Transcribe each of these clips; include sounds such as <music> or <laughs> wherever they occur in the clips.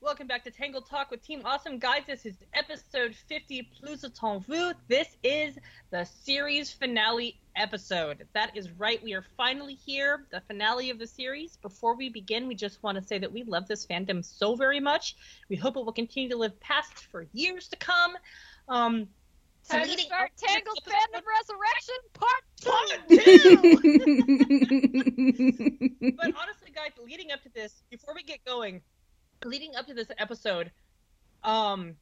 welcome back to Tangle Talk with Team Awesome. Guys, this is episode 50, Plus Est En Vous. This is the series finale episode. That is right, we are finally here, the finale of the series. Before we begin, we just want to say that we love this fandom so very much. We hope it will continue to live past for years to come. Um, so Time to start up to this Tangled episode- Fandom Resurrection Part two! <laughs> but honestly, guys, leading up to this, before we get going, leading up to this episode, um,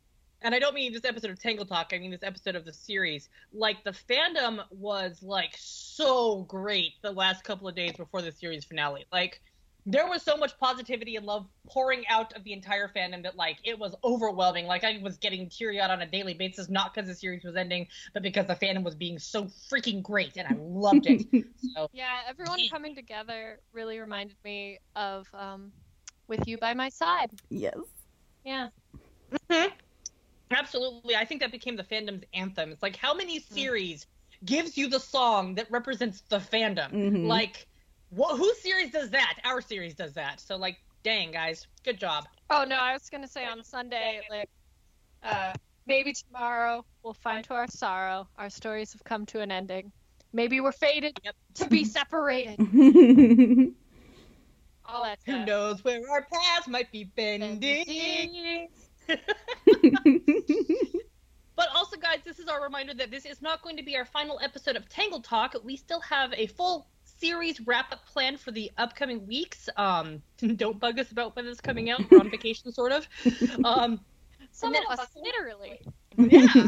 and I don't mean this episode of Tangle Talk, I mean this episode of the series. Like the fandom was like so great the last couple of days before the series finale. Like there was so much positivity and love pouring out of the entire fandom that like it was overwhelming. Like I was getting teary eyed on a daily basis, not because the series was ending, but because the fandom was being so freaking great, and I loved it. <laughs> so Yeah, everyone coming together really reminded me of um, With You by My Side. yes. Yeah. Absolutely. I think that became the fandom's anthem. It's like how many series gives you the song that represents the fandom? Mhm. Like what whose series does that? Our series does that. So like dang guys, good job. Oh, no, I was going to say on Sunday, like, uh, maybe tomorrow we'll find to our sorrow our stories have come to an ending. Maybe we're fated Yep. to be separated. <laughs> All that Who knows where our paths might be bending? <laughs> But also, guys, this is our reminder that this is not going to be our final episode of Tangle Talk. We still have a full series wrap up planned for the upcoming weeks. Um, <laughs> don't bug us about when it's coming out. We're on vacation, sort of. <laughs> Um, Some of us, literally. yeah.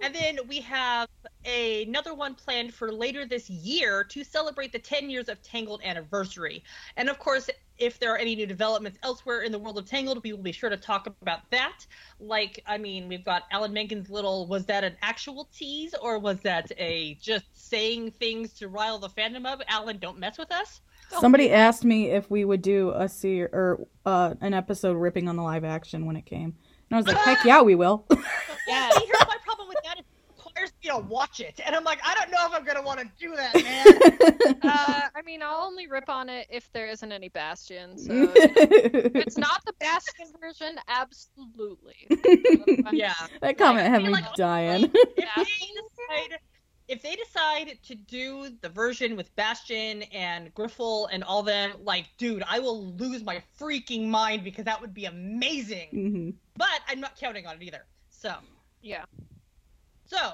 And then we have a, another one planned for later this year to celebrate the 10 years of Tangled anniversary. And of course, if there are any new developments elsewhere in the world of Tangled, we will be sure to talk about that. Like, I mean, we've got Alan Menken's little was that an actual tease or was that a just saying things to rile the fandom up? Alan, don't mess with us. Somebody asked me if we would do a ser- or uh, an episode ripping on the live action when it came, and I was like, "Heck yeah, we will." <laughs> Yeah. See, here's my problem with that. It requires me to watch it. And I'm like, I don't know if I'm going to want to do that, <laughs> man. Uh, I mean, I'll only rip on it if there isn't any Bastion. So if it's not the Bastion version, absolutely. <laughs> yeah. that comment Like, had me like, dying. <laughs> if they decide if they decide to do the version with Bastion and Griffle and all them, like, dude, I will lose my freaking mind because that would be amazing. Mhm. But I'm not counting on it either. So, Yeah. so,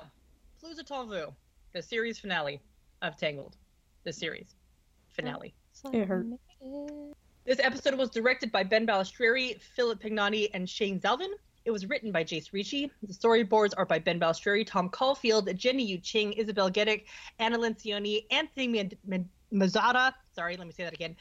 Est En Vous, the series finale of Tangled, the series finale. It hurt. This episode was directed by Ben Balistreri, Philip Pignani, and Shane Zalvin. It was written by Jase Ricci. The storyboards are by Ben Balistreri, Tom Caulfield, Jenny Yu Ching, Isabel Geddick, Anna Lencioni, Anthony Mazzata. Sorry, let me say that again.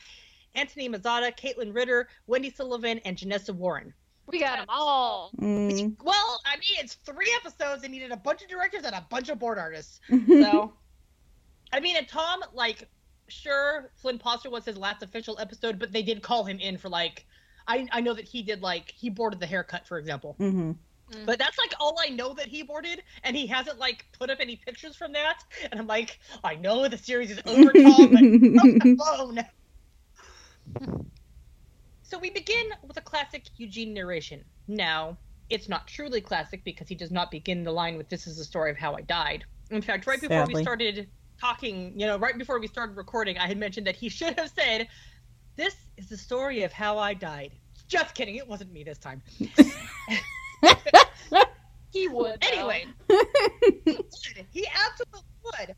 Anthony Mazzata, Caitlin Ritter, Wendy Sullivan, and Janessa Warren. We got them all. Mm. Well, I mean, it's three episodes. They needed a bunch of directors and a bunch of board artists. Mm-hmm. So, <laughs> I mean, and Tom, like, sure, Flynn Poster was his last official episode, but they did call him in for like, I I know that he did like he boarded the haircut, for example. Mhm. But that's like all I know that he boarded, and he hasn't like put up any pictures from that. And I'm like, I know the series is over, Tom, but <laughs> leave me alone. <laughs> So we begin with a classic Eugene narration. Now, it's not truly classic because he does not begin the line with "This is the story of how I died." In fact, right before we started talking, you know, right before we started recording, I had mentioned that he <laughs> should have said, "This is the story of how I died." Just kidding, it wasn't me this time. <laughs> <laughs> He would. Anyway, he would. He absolutely would.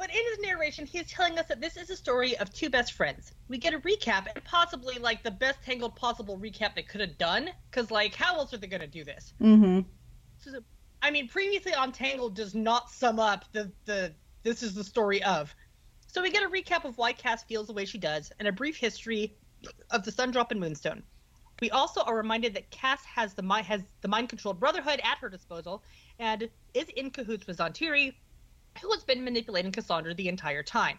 But in his narration, he is telling us that this is a story of two best friends. We get a recap, and possibly like the best tangled possible recap they could have done. Because like, how else are they gonna do this? Mhm. So, I mean, previously on Tangled does not sum up the the this is the story of. So we get a recap of why Cass feels the way she does, and a brief history of the Sundrop and Moonstone. We also are reminded that Cass has the mind has the mind controlled Brotherhood at her disposal, and is in cahoots with Zhan Tiri, who has been manipulating Cassandra the entire time.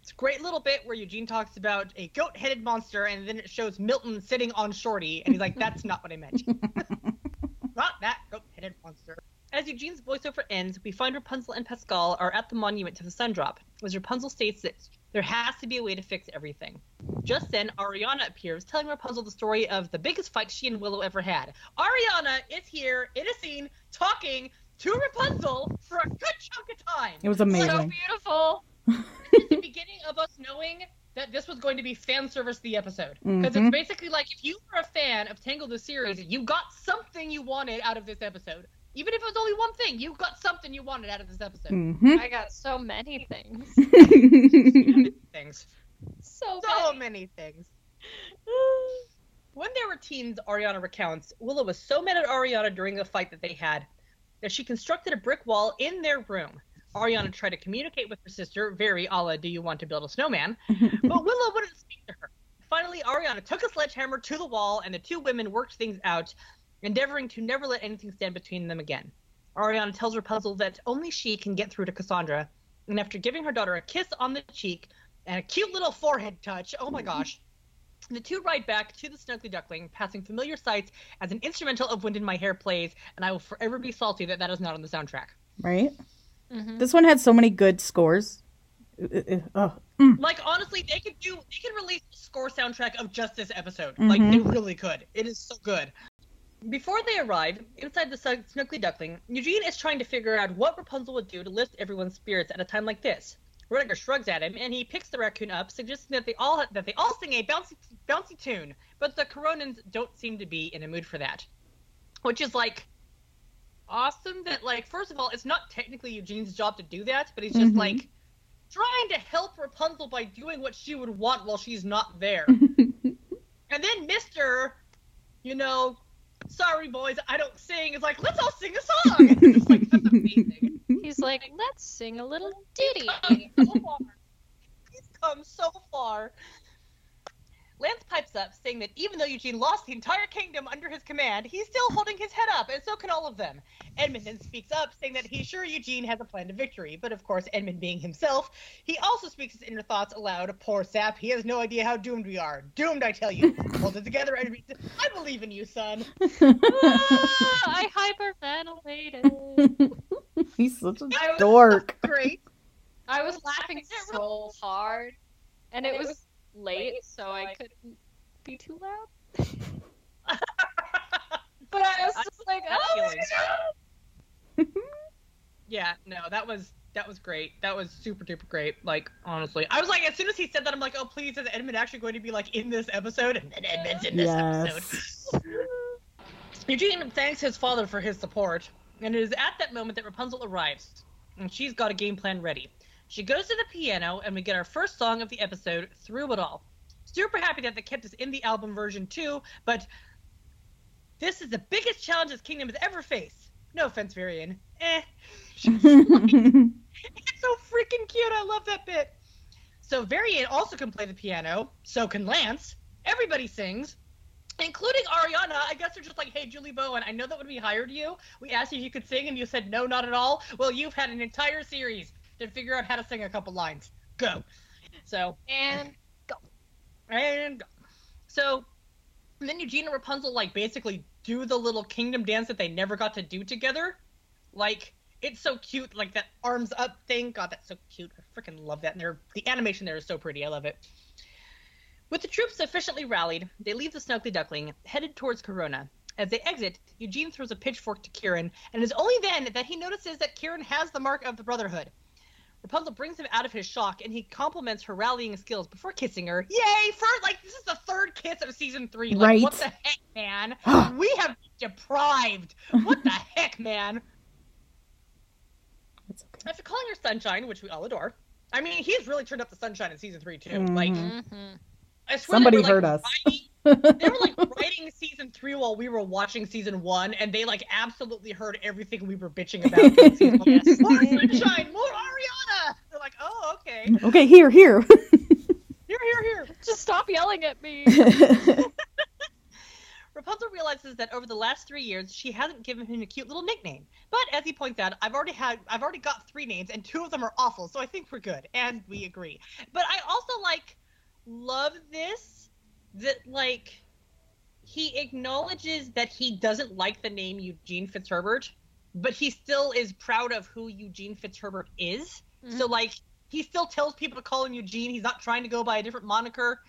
It's a great little bit where Eugene talks about a goat headed monster, and then it shows Milton sitting on Shorty, and he's like, "That's not what I meant." <laughs> not that goat-headed monster. As Eugene's voiceover ends, we find Rapunzel and Pascal are at the monument to the sun drop. As Rapunzel states that There has to be a way to fix everything. Just then, Ariana appears, telling Rapunzel the story of the biggest fight she and Willow ever had. Ariana is here in a scene talking to Rapunzel for a good chunk of time. It was amazing. So beautiful. <laughs> The beginning of us knowing that this was going to be fan service the episode. Because Mhm. it's basically like if you were a fan of Tangled the series, you got something you wanted out of this episode. Even if it was only one thing, you got something you wanted out of this episode. hmm I got so many things. Things. <laughs> So, So many. many things. When they were teens, Ariana recounts, Willow was so mad at Ariana during a fight that they had that she constructed a brick wall in their room. Ariana tried to communicate with her sister, very a la, do you want to build a snowman? <laughs> but Willow wouldn't speak to her. Finally, Ariana took a sledgehammer to the wall, and the two women worked things out, endeavoring to never let anything stand between them again. Ariana tells Rapunzel that only she can get through to Cassandra, and after giving her daughter a kiss on the cheek and a cute little forehead touch, oh my <laughs> gosh, the two ride back to the Snuggly Duckling, passing familiar sights as an instrumental of Wind in My Hair plays, and I will forever be salty that that is not on the soundtrack. right? Mhm. This one had so many good scores. Uh, uh, uh, Like honestly, they could do they could release a score soundtrack of just this episode. Like Mhm. they really could. It is so good. Before they arrive inside the Snuggly Duckling, Eugene is trying to figure out what Rapunzel would do to lift everyone's spirits at a time like this. Ruddiger shrugs at him, and he picks the raccoon up, suggesting that they all that they all sing a bouncy bouncy tune. But the Coronans don't seem to be in a mood for that, which is like awesome. That like first of all, it's not technically Eugene's job to do that, but he's just Mhm. like trying to help Rapunzel by doing what she would want while she's not there. <laughs> and then Mister, you know, sorry boys, I don't sing. Is like let's all sing a song. <laughs> it's like that's amazing. He's like, let's sing a little ditty. come so far. He's come so far. Lance pipes up, saying that even though Eugene lost the entire kingdom under his command, he's still holding his head up, and so can all of them. Edmund then speaks up, saying that he's sure Eugene has a plan to victory, but of course, Edmund being himself, he also speaks his inner thoughts aloud. Poor sap, he has no idea how doomed we are. Doomed, I tell you. <laughs> Hold it together, Edmund. I believe in you, son. <laughs> Ah, I hyperventilated. <laughs> He's such a I was- dork. <laughs> Great. I was laughing so hard, and it was late, so I couldn't be too loud. <laughs> But I was just like, oh my god! <laughs> Yeah, no, that was that was great. That was super duper great. Like honestly, I was like, as soon as he said that, I'm like, oh please, is Edmund actually going to be like in this episode? And then Edmund's in this Yes. episode. Eugene thanks his father for his support, and it is at that moment that Rapunzel arrives, and she's got a game plan ready. She goes to the piano, and we get our first song of the episode, Through It All. Super happy that they kept us in the album version too, but this is the biggest challenge this kingdom has ever faced. No offense, Varian. Eh. <laughs> It's so freaking cute. I love that bit. So Varian also can play the piano. So can Lance. Everybody sings, including Ariana. I guess they're just like, hey, Julie Bowen, I know that when we hired you, we asked you if you could sing, and you said no, not at all. Well, you've had an entire series to figure out how to sing a couple lines. Go. So And go. and go. so and then Eugene and Rapunzel like basically do the little kingdom dance that they never got to do together. Like it's so cute, like that arms up thing. God, that's so cute. I freaking love that. And they're, the animation there is so pretty. I love it. With the troops sufficiently rallied, they leave the Snuggly Duckling, headed towards Corona. As they exit, Eugene throws a pitchfork to Kieran, and it's only then that he notices that Kieran has the mark of the Brotherhood. Rapunzel brings him out of his shock, and he compliments her rallying skills before kissing her. Yay! For like this is the third kiss of season three. Like Right. what the heck, man? <gasps> <gasps> we have been deprived. What the <laughs> heck, man? It's okay. After calling her sunshine, which we all adore. I mean, he's really turned up the sunshine in season three too. Like, Mhm. I swear Somebody they were, heard like, us. Writing, they were like <laughs> writing season three while we were watching season one, and they like absolutely heard everything we were bitching about. season one. Yes. <laughs> more sunshine, more Ariana. They're like, oh, okay, Okay, here, here. <laughs> here, here, here. just stop yelling at me. Rapunzel realizes that over the last three years, she hasn't given him a cute little nickname. But as he points out, I've already had, I've already got three names, and two of them are awful. So I think we're good, and we agree. But I also like love this that like he acknowledges that he doesn't like the name Eugene Fitzherbert, but he still is proud of who Eugene Fitzherbert is. So mm-hmm. like He still tells people to call him Eugene. He's not trying to go by a different moniker.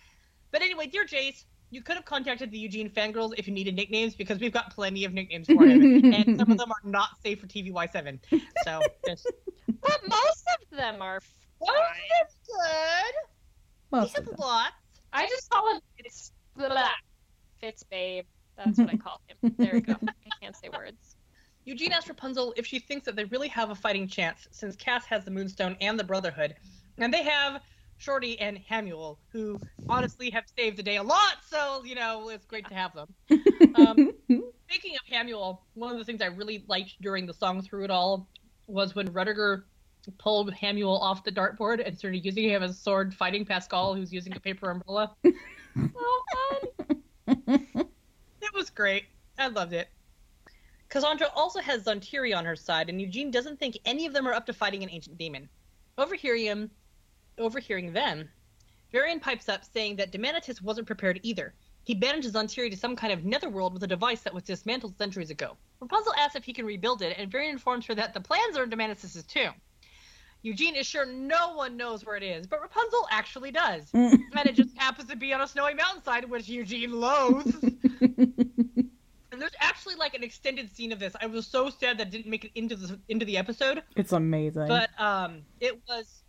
But anyway, dear Jase, you could have contacted the Eugene fangirls if you needed nicknames because we've got plenty of nicknames for him, <laughs> and some of them are not safe for TVY7. So, just, <laughs> But most of them are fine. that's good. Most He of has them. lots. I just call him Fitz. Blah. <laughs> Fitz babe. That's what I call him. There we go. <laughs> I can't say words. Eugene asks Rapunzel if she thinks that they really have a fighting chance since Cass has the Moonstone and the Brotherhood, and they have Shorty and Hamuel, who honestly have saved the day a lot. So you know it's great to have them. Um, <laughs> speaking of Hamuel, one of the things I really liked during the song through it all was when Ruddiger pulled Hamuel off the dartboard and started using him as a sword, fighting Pascal, who's using a paper umbrella. So fun. It was great. I loved it. Cassandra also has Zhan Tiri on her side, and Eugene doesn't think any of them are up to fighting an ancient demon. Overhearing him, overhearing them, Varian pipes up saying that Demanitus wasn't prepared either. He banishes Zhan Tiri to some kind of netherworld with a device that was dismantled centuries ago. Rapunzel asks if he can rebuild it, and Varian informs her that the plans are in Demanitus's too. Eugene is sure no one knows where it is, but Rapunzel actually does. And it just happens to be on a snowy mountainside, which Eugene loathes. <laughs> And there's actually like an extended scene of this. I was so sad that didn't make it into the into the episode. it's amazing. But um, it was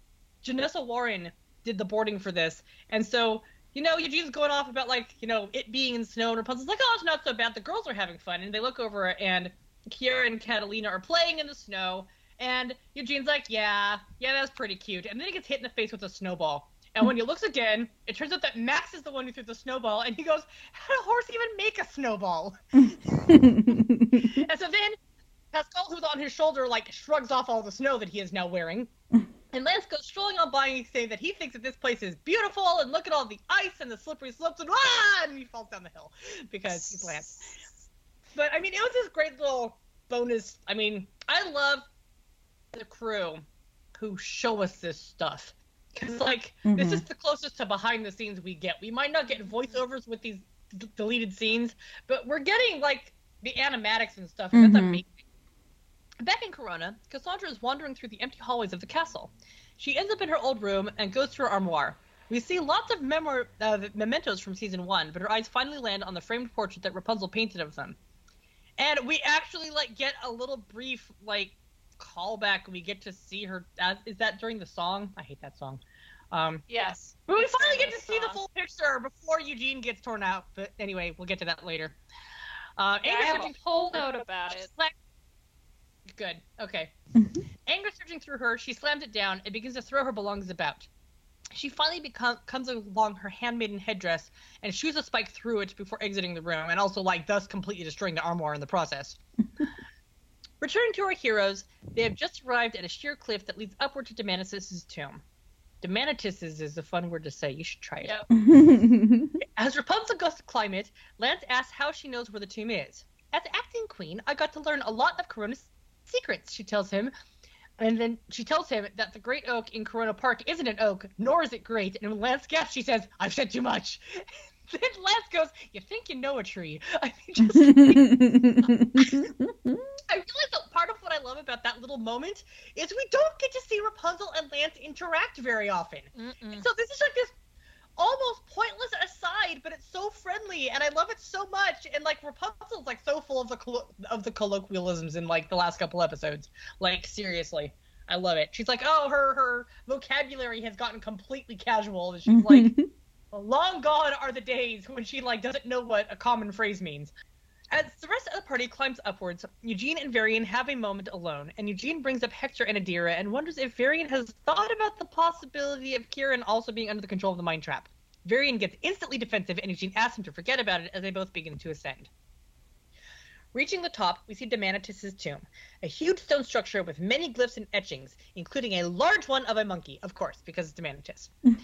Janessa Warren did the boarding for this, and so you know Eugene's going off about like you know it being in snow, and Rapunzel's like, oh, it's not so bad. The girls are having fun, and they look over and Kiera and Catalina are playing in the snow, and Eugene's like, yeah, yeah, that's pretty cute, and then he gets hit in the face with a snowball. And when he looks again, it turns out that Max is the one who threw the snowball, and he goes, "How did a horse even make a snowball?" And so then Pascal, who's on his shoulder, like shrugs off all the snow that he is now wearing. And Lance goes strolling on by and saying that he thinks that this place is beautiful and look at all the ice and the slippery slopes and ah, and he falls down the hill because he's Lance. But I mean, it was this great little bonus. I mean, I love the crew who show us this stuff because like this Mhm. is the closest to behind the scenes we get. We might not get voiceovers with these d- deleted scenes, but we're getting like the animatics and stuff. and That's amazing. Back in Corona, Cassandra is wandering through the empty hallways of the castle. She ends up in her old room and goes to her armoire. We see lots of memor- uh, mementos from season one, but her eyes finally land on the framed portrait that Rapunzel painted of them. And we actually like get a little brief like callback. We get to see her. As, is that during the song? I hate that song. Um, Yes. but we finally get to the see the full picture before Eugene gets torn out. But anyway, we'll get to that later. Uh, Yeah, I anger have a surging whole note about it. Sla- Good. Okay. Mhm. Anger surging through her, she slams it down and begins to throw her belongings about. She finally become, comes along her handmaiden headdress and shoots a spike through it before exiting the room, and also, like, thus completely destroying the armoire in the process. <laughs> Returning to our heroes, they have just arrived at a sheer cliff that leads upward to Demanitus's tomb. Demanitus's is a fun word to say. You should try it. Yep. <laughs> As Rapunzel goes to climb it, Lance asks how she knows where the tomb is. As acting queen, I got to learn a lot of Corona's secrets, she tells him. And then she tells him that the great oak in Corona Park isn't an oak, nor is it great. And when Lance gasps, she says, I've said too much. <laughs> then Lance goes, You think you know a tree. <laughs> I mean, just <laughs> I realize that part of what I love about that little moment is we don't get to see Rapunzel and Lance interact very often. So this is like this almost pointless aside, but it's so friendly, and I love it so much. And like Rapunzel's like so full of the collo- of the colloquialisms in like the last couple episodes. Like seriously, I love it. She's like, oh, her her vocabulary has gotten completely casual. And she's like, long gone are the days when she like doesn't know what a common phrase means. As the rest of the party climbs upwards, Eugene and Varian have a moment alone, and Eugene brings up Hector and Adira and wonders if Varian has thought about the possibility of Kieran also being under the control of the mind trap. Varian gets instantly defensive, and Eugene asks him to forget about it as they both begin to ascend. Reaching the top, we see Demanitus's tomb, a huge stone structure with many glyphs and etchings, including a large one of a monkey, of course, because it's Demanitus. <laughs>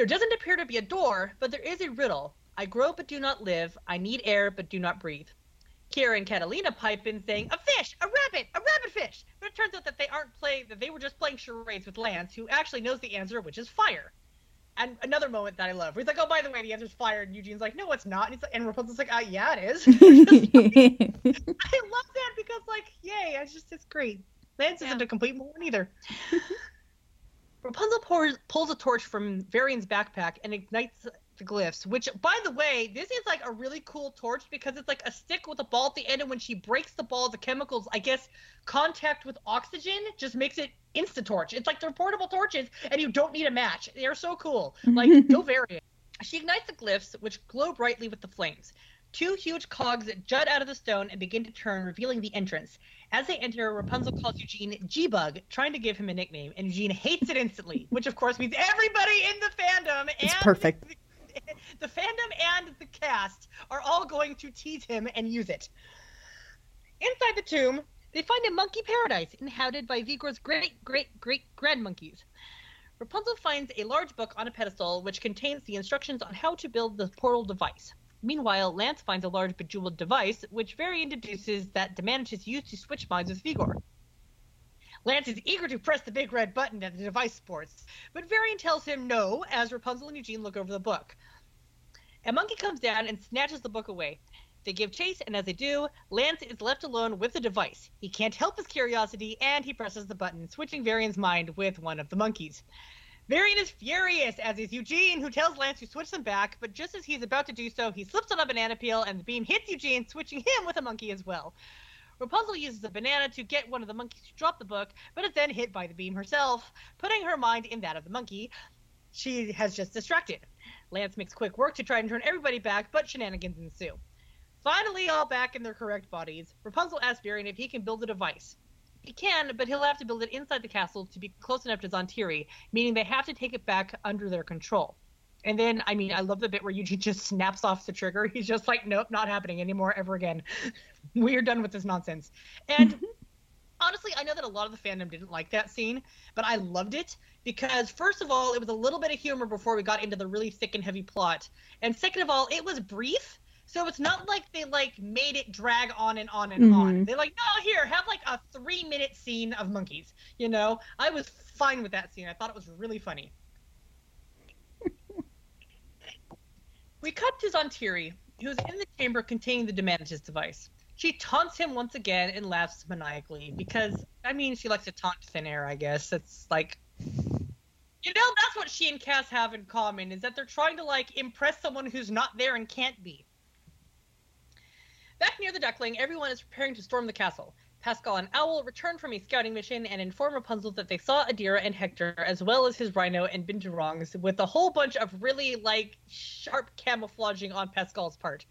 there doesn't appear to be a door, but there is a riddle. I grow but do not live. I need air but do not breathe. Kiera and Catalina pipe in saying, "A fish, a rabbit, a rabbit fish." But it turns out that they aren't playing; that they were just playing charades with Lance, who actually knows the answer, which is fire. And another moment that I love, where he's like, "Oh, by the way, the answer's fire," and Eugene's like, "No, it's not." And, he's like, and Rapunzel's like, "Ah, yeah, it is." <laughs> I love that because, like, yay! It's just it's great. Lance Yeah. isn't a complete moron either. <laughs> Rapunzel pours, pulls a torch from Varian's backpack and ignites the glyphs, which, by the way, this is like a really cool torch because it's like a stick with a ball at the end, and when she breaks the ball, the chemicals, I guess, contact with oxygen just makes it insta torch. It's like they're portable torches, and you don't need a match. They're so cool. Like, go <laughs> Varian. She ignites the glyphs, which glow brightly with the flames. Two huge cogs jut out of the stone and begin to turn, revealing the entrance. As they enter, Rapunzel calls Eugene G-Bug, trying to give him a nickname, and Eugene hates it instantly, <laughs> which of course means everybody in the fandom It's and perfect. The, <laughs> the fandom and the cast are all going to tease him and use it. Inside the tomb, they find a monkey paradise inhabited by Vigor's great great great grand monkeys. Rapunzel finds a large book on a pedestal which contains the instructions on how to build the portal device. Meanwhile, Lance finds a large bejeweled device, which Varian deduces that Demanitus used to switch minds with Vigor. Lance is eager to press the big red button that the device sports, but Varian tells him no as Rapunzel and Eugene look over the book. A monkey comes down and snatches the book away. They give chase, and as they do, Lance is left alone with the device. He can't help his curiosity, and he presses the button, switching Varian's mind with one of the monkeys. Varian is furious, as is Eugene, who tells Lance to switch them back, but just as he's about to do so, he slips on a banana peel, and the beam hits Eugene, switching him with a monkey as well. Rapunzel uses the banana to get one of the monkeys to drop the book, but is then hit by the beam herself, putting her mind in that of the monkey she has just distracted. Lance makes quick work to try and turn everybody back, but shenanigans ensue. Finally, all back in their correct bodies, Rapunzel asks Varian if he can build a device. He can, but he'll have to build it inside the castle to be close enough to Zhan Tiri, meaning they have to take it back under their control. And then, I mean, I love the bit where Eugene <laughs> just snaps off the trigger. He's just like, nope, not happening anymore ever again. <laughs> We're done with this nonsense. And <laughs> honestly, I know that a lot of the fandom didn't like that scene, but I loved it because, first of all, it was a little bit of humor before we got into the really thick and heavy plot. And second of all, it was brief. So it's not like they like made it drag on and on and on. Mhm. They're like, no, here, have like a three minute scene of monkeys. You know, I was fine with that scene. I thought it was really funny. <laughs> we cut to Zhan Tiri, who's in the chamber containing the Demanitus device. She taunts him once again and laughs maniacally because, I mean, she likes to taunt thin air, I guess. It's like, you know, that's what she and Cass have in common is that they're trying to like impress someone who's not there and can't be. Back near the duckling, everyone is preparing to storm the castle. Pascal and Owl return from a scouting mission and inform Rapunzel that they saw Adira and Hector, as well as his rhino and Binturongs, with a whole bunch of really like sharp camouflaging on Pascal's part.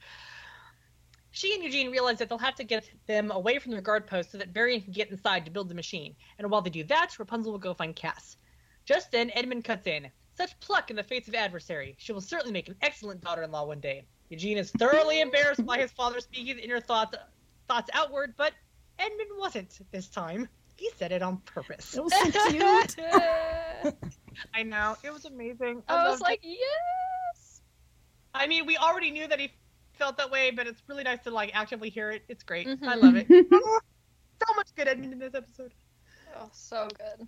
She and Eugene realize that they'll have to get them away from their guard post so that Varian can get inside to build the machine. And while they do that, Rapunzel will go find Cass. Just then, Edmund cuts in. Such pluck in the face of adversary. She will certainly make an excellent daughter-in-law one day. Eugene is thoroughly embarrassed by his father speaking his inner thoughts thoughts outward, but Edmund wasn't this time. He said it on purpose. It was so <laughs> cute. <laughs> I know. It was amazing. I was like, it. yes. I mean, we already knew that he felt that way, but it's really nice to like actively hear it. It's great. I Mhm. love it. <laughs> so much good Edmund in this episode. Oh, so good.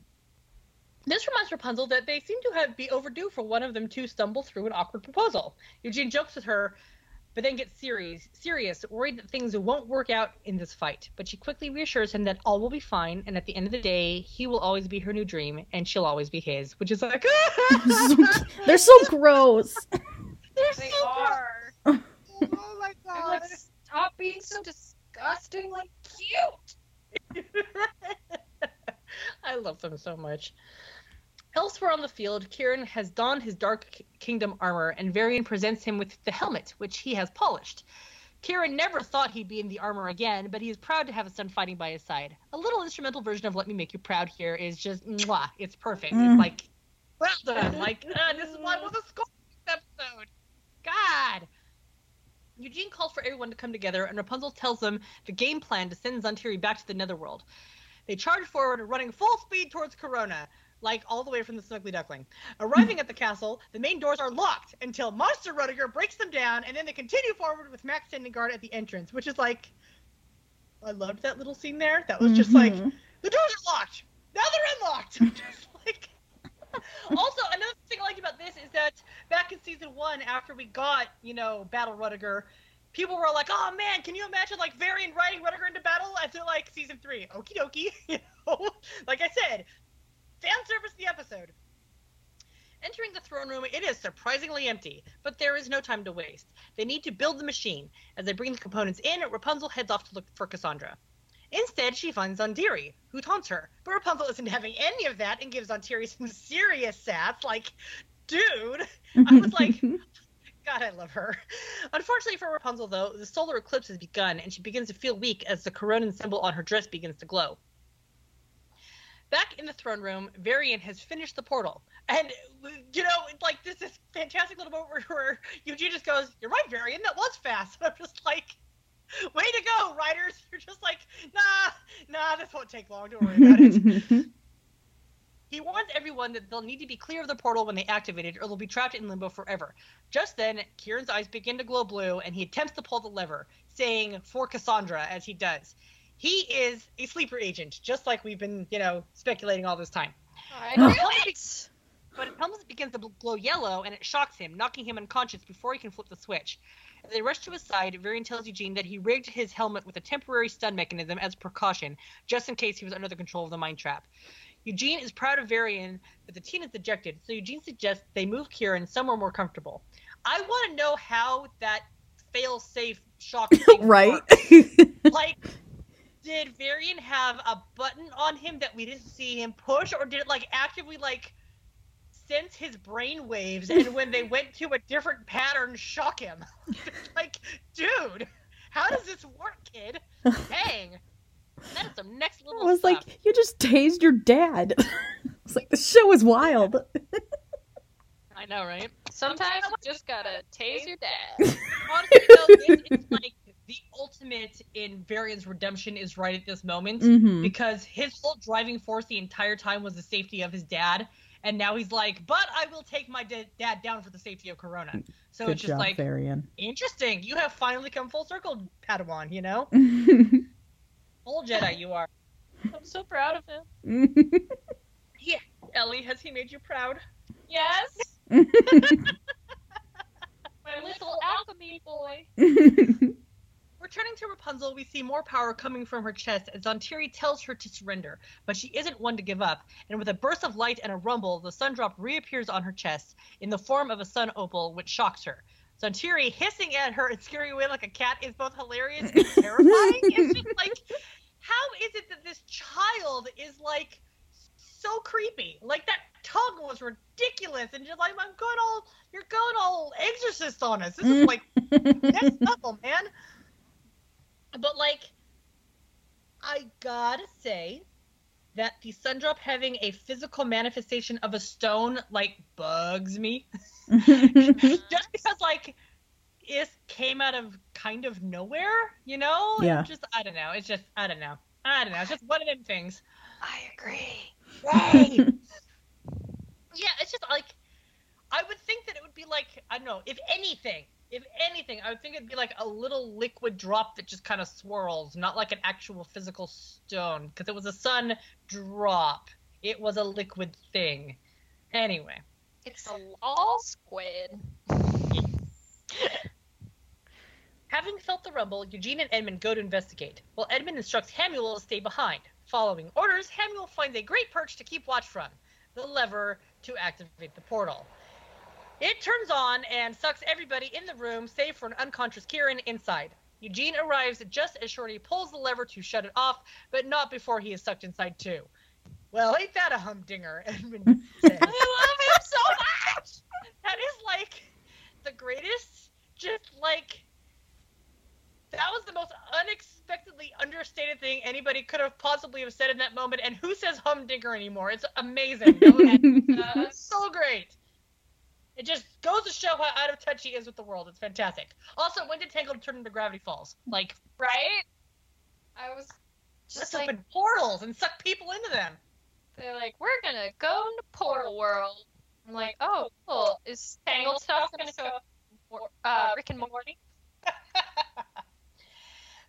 This reminds Rapunzel that they seem to have be overdue for one of them to stumble through an awkward proposal. Eugene jokes with her, but then gets serious, serious, worried that things won't work out in this fight. But she quickly reassures him that all will be fine, and at the end of the day, he will always be her new dream, and she'll always be his. Which is like, <laughs> They're so gross. <laughs> they're They so are. gross. Oh my <laughs> I'm god. like, stop being so disgustingly cute. I love them so much. Elsewhere on the field, Kieran has donned his Dark Kingdom armor, and Varian presents him with the helmet, which he has polished. Kieran never thought he'd be in the armor again, but he is proud to have his son fighting by his side. A little instrumental version of "Let Me Make You Proud" here is just mwah, it's perfect. Mm. It's like, well done. Like, ah, this is why was a score episode. God. Eugene calls for everyone to come together, and Rapunzel tells them the game plan to send Zhan Tiri back to the Netherworld. They charge forward, running full speed towards Corona, like all the way from the Snuggly Duckling. Arriving at the castle, the main doors are locked until Monster Ruddiger breaks them down, and then they continue forward with Max standing guard at the entrance, which is like, I loved that little scene there. That was just like, Mhm. the doors are locked. Now they're unlocked. <laughs> just like. <laughs> also, another thing I liked about this is that back in season one, after we got you know Battle Ruddiger, people were like, "Oh man, can you imagine like Varian riding Ruddiger into battle?" Until like season three, okie dokie. <laughs> You know, like I said, fan service the episode. Entering the throne room, it is surprisingly empty, but there is no time to waste. They need to build the machine. As they bring the components in, Rapunzel heads off to look for Cassandra. Instead, she finds Zhan Tiri, who taunts her. But Rapunzel isn't having any of that and gives Zhan Tiri some <laughs> serious sass, like, dude. I was like, <laughs> God, I love her. Unfortunately for Rapunzel, though, the solar eclipse has begun, and she begins to feel weak as the Coronan symbol on her dress begins to glow. Back in the throne room, Varian has finished the portal. And, you know, it's like this is fantastic little moment where, where Eugene just goes, You're right, Varian, that was fast. <laughs> And I'm just like, Way to go, writers. <laughs> You're just like, Nah, nah, this won't take long. Don't worry about it. <laughs> He warns everyone that they'll need to be clear of the portal when they activate it, or they'll be trapped in limbo forever. Just then, Kieran's eyes begin to glow blue, and he attempts to pull the lever, saying, For Cassandra, as he does. He is a sleeper agent, just like we've been, you know, speculating all this time. I Oh. But it comes begins to glow yellow, and it shocks him, knocking him unconscious before he can flip the switch. As they rush to his side, Varian tells Eugene that he rigged his helmet with a temporary stun mechanism as a precaution, just in case he was under the control of the mind trap. Eugene is proud of Varian, but the teen is dejected, so Eugene suggests they move Kieran somewhere more comfortable. I want to know how that fail-safe shock <laughs> thing right? works. Like, did Varian have a button on him that we didn't see him push, or did it like actively like sense his brain waves and when they <laughs> went to a different pattern shock him? <laughs> like, dude, how does this work, kid? Dang. That is some next level. <laughs> I level was stuff. like, you just tased your dad. It's like the show is wild. I know, right? Sometimes you just gotta tase your dad. Honestly, though, this is like the ultimate in Varian's redemption is right at this moment. hmm because his whole driving force the entire time was the safety of his dad. And now he's like but i will take my da- dad down for the safety of corona. So Good it's just job, like Varian. interesting. You have finally come full circle padawan you know? <laughs> Full jedi you are. I'm so proud of him. <laughs> yeah. Ellie has he made you proud? Yes, <laughs> my little alchemy boy. Returning to Rapunzel, we see more power coming from her chest as Zhan Tiri tells her to surrender, but she isn't one to give up, and with a burst of light and a rumble, the sun drop reappears on her chest in the form of a sun opal, which shocks her. Zhan Tiri hissing at her and scurrying away like a cat is both hilarious and <laughs> terrifying. it's just like, how is it that this child is like so creepy? Like that tongue was ridiculous, and just like I'm going all, you're going all exorcist on us. This is like <laughs> next level, man. But like, I gotta say that the Sundrop having a physical manifestation of a stone like bugs me. <laughs> <laughs> Just because like it came out of kind of nowhere, you know? And Yeah. Just I don't know. It's just I don't know. I don't know. It's just one of them things. I agree. Right. <laughs> yeah, it's just like I would think that it would be like I don't know, if anything, if anything, I would think it'd be like a little liquid drop that just kind of swirls, not like an actual physical stone, because it was a sun drop. It was a liquid thing. Anyway, It's a all squid. <laughs> having felt the rumble, Eugene and Edmund go to investigate, while Edmund instructs Hamuel to stay behind. Following orders, Hamuel finds a great perch to keep watch from the lever to activate the portal. It turns on and sucks everybody in the room, save for an unconscious Kieran inside. Eugene arrives just as Shorty pulls the lever to shut it off, but not before he is sucked inside too. Well, ain't that a humdinger? <laughs> Edmund says. I love him so much. that is like the greatest just like that was the most unexpectedly understated thing anybody could have possibly have said in that moment and who says humdinger anymore it's amazing <laughs> That was Uh, so great it just goes to show how out of touch he is with the world it's fantastic also when did tangled turn into gravity falls like right? I was just like, open portals and suck people into them they're like, we're gonna go into Portal World. I'm like, oh, cool. Is Tangled stuff gonna show up? Uh, Rick and <laughs> Morty.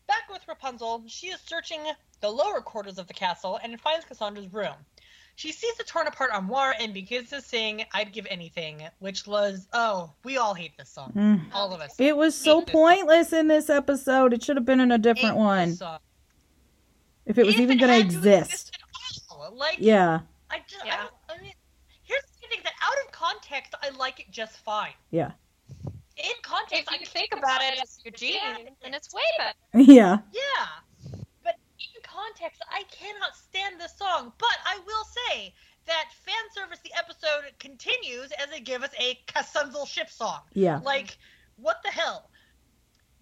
Back with Rapunzel, she is searching the lower quarters of the castle and finds Cassandra's room. She sees the torn apart armoire and begins to sing I'd Give Anything, which was, oh, we all hate this song. Mm. All of us. It was so Hate this song. pointless in this episode. It should have been in a different this one. If it was If even going to had exist. Like, Yeah. I just, Yeah. don't, I mean, here's the thing that out of context, I like it just fine. Yeah. In context, If I you can think about it as Eugene, then it's way better. <laughs> Yeah. Yeah. Context, I cannot stand this song. But I will say that fan service the episode continues as they give us a Kasunzel ship song. Yeah. Like, what the hell?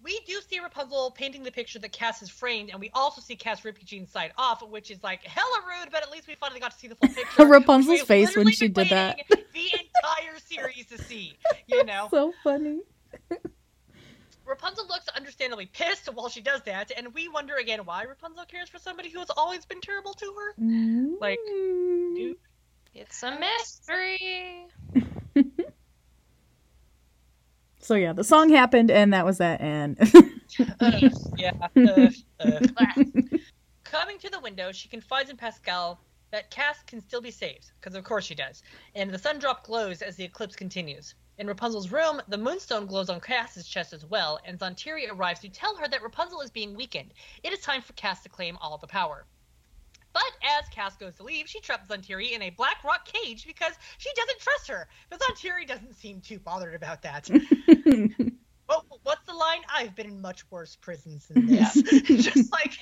We do see Rapunzel painting the picture that Cass has framed, and we also see Cass rip Eugene's side off, which is like hella rude, but at least we finally got to see the full <laughs> picture. Rapunzel's face when she did that. The entire series to see, you <laughs> know? So funny. Rapunzel looks understandably pissed while she does that, and we wonder again why Rapunzel cares for somebody who has always been terrible to her. Like, Mm. dude. It's a mystery. <laughs> So yeah, the song happened and that was that and Uh, <laughs> yeah. uh, uh. <laughs> Coming to the window, she confides in Pascal that Cass can still be saved, because of course she does. And the sun drop glows as the eclipse continues. In Rapunzel's room, the moonstone glows on Cass's chest as well, and Zhan Tiri arrives to tell her that Rapunzel is being weakened. It is time for Cass to claim all the power. But as Cass goes to leave, she traps Zhan Tiri in a black rock cage because she doesn't trust her. But Zhan Tiri doesn't seem too bothered about that. <laughs> Well, what's the line? I've been in much worse prisons than this. <laughs> <laughs> Just like,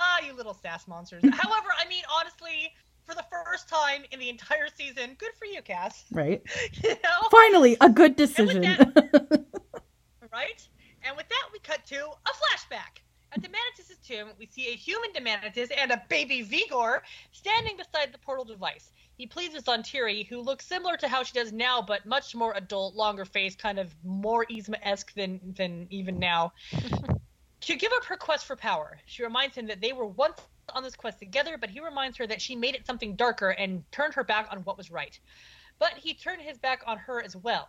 ah, you little sass monsters. However, I mean, honestly, for the first time in the entire season, good for you, Cass. right. <laughs> You know, Finally, a good decision. <laughs> right? And with that, we cut to a flashback. At Demanitus' tomb, we see a human Demanitus and a baby Vigor standing beside the portal device. He pleads with Zhan Tiri, who looks similar to how she does now, but much more adult, longer face, kind of more Yzma-esque than than even now. <laughs> to give up her quest for power, she reminds him that they were once on this quest together, but he reminds her that she made it something darker and turned her back on what was right. But he turned his back on her as well.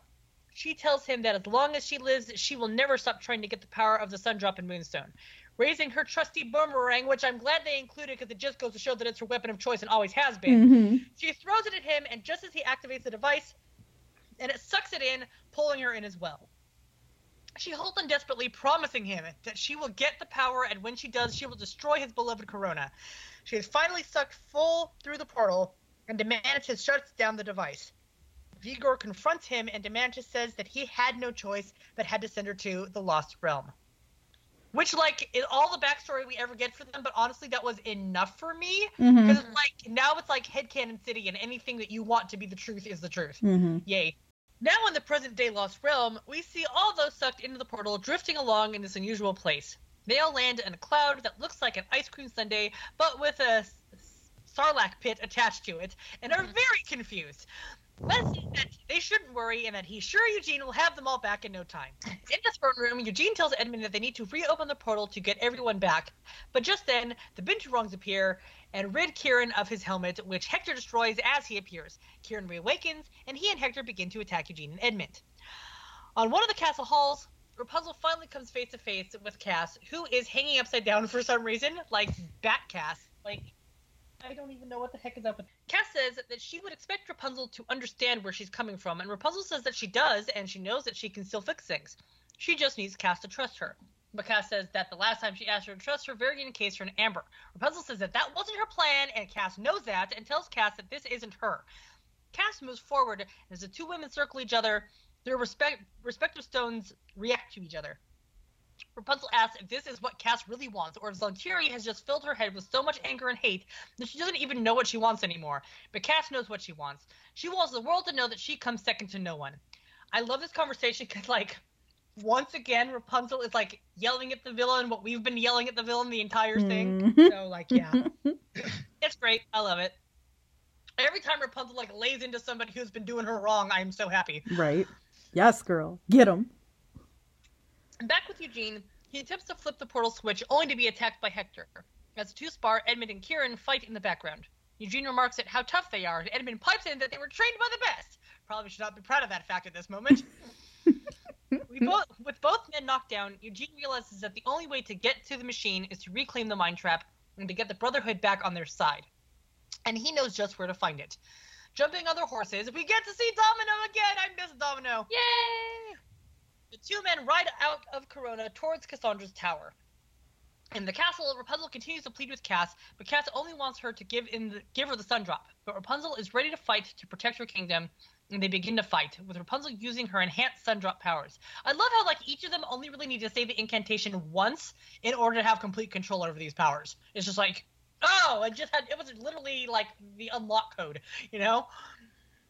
She tells him that as long as she lives, she will never stop trying to get the power of the sun drop and moonstone. Raising her trusty boomerang, which I'm glad they included because it just goes to show that it's her weapon of choice and always has been. hmm She throws it at him, and just as he activates the device, and it sucks it in, pulling her in as well. She holds on desperately, promising him that she will get the power, and when she does, she will destroy his beloved Corona. She is finally sucked full through the portal, and Demantis shuts down the device. Vigor confronts him, and Demantis says that he had no choice but had to send her to the Lost Realm. Which, like, is all the backstory we ever get for them, but honestly, that was enough for me. Because it's like now it's like headcanon city, and anything that you want to be the truth is the truth. hmm Yay. Now in the present day Lost Realm, we see all those sucked into the portal drifting along in this unusual place. They all land in a cloud that looks like an ice cream sundae, but with a sarlacc pit attached to it, and are mm-hmm. very confused. They shouldn't worry and that he's sure Eugene will have them all back in no time. In the throne room, Eugene tells Edmund that they need to reopen the portal to get everyone back. But just then, the Binturongs appear and rid Kieran of his helmet, which Hector destroys as he appears. Kieran reawakens, and he and Hector begin to attack Eugene and Edmund. On one of the castle halls, Rapunzel finally comes face to face with Cass, who is hanging upside down for some reason, like Bat Cass. Like, I don't even know what the heck is up with. Cass says that she would expect Rapunzel to understand where she's coming from, and Rapunzel says that she does, and she knows that she can still fix things. She just needs Cass to trust her. But Cass says that the last time she asked her to trust her, Varian encased her in amber. Rapunzel says that that wasn't her plan, and Cass knows that, and tells Cass that this isn't her. Cass moves forward, and as the two women circle each other, their respect, respective stones react to each other. Rapunzel asks if this is what Cass really wants, or if Zhan Tiri has just filled her head with so much anger and hate that she doesn't even know what she wants anymore. But Cass knows what she wants. She wants the world to know that she comes second to no one. I love this conversation because, like, once again, Rapunzel is like yelling at the villain what we've been yelling at the villain the entire thing. Mhm. So, like, yeah, <laughs> it's great. I love it. Every time Rapunzel like lays into somebody who's been doing her wrong, I am so happy. Right. Yes, girl. Get him. Back with Eugene, he attempts to flip the portal switch only to be attacked by Hector. As the two spar, Edmund and Kieran fight in the background. Eugene remarks at how tough they are, and Edmund pipes in that they were trained by the best. Probably should not be proud of that fact at this moment. <laughs> we both, with both men knocked down, Eugene realizes that the only way to get to the machine is to reclaim the mind trap and to get the Brotherhood back on their side. And he knows just where to find it. Jumping on their horses, we get to see Domino again. I miss Domino. Yay! The two men ride out of Corona towards Cassandra's tower. In the castle, Rapunzel continues to plead with Cass, but Cass only wants her to give in the, give her the sun drop. But Rapunzel is ready to fight to protect her kingdom, and they begin to fight, with Rapunzel using her enhanced sun drop powers. I love how like each of them only really need to say the incantation once in order to have complete control over these powers. It's just like, oh, it just had it was literally like the unlock code, you know?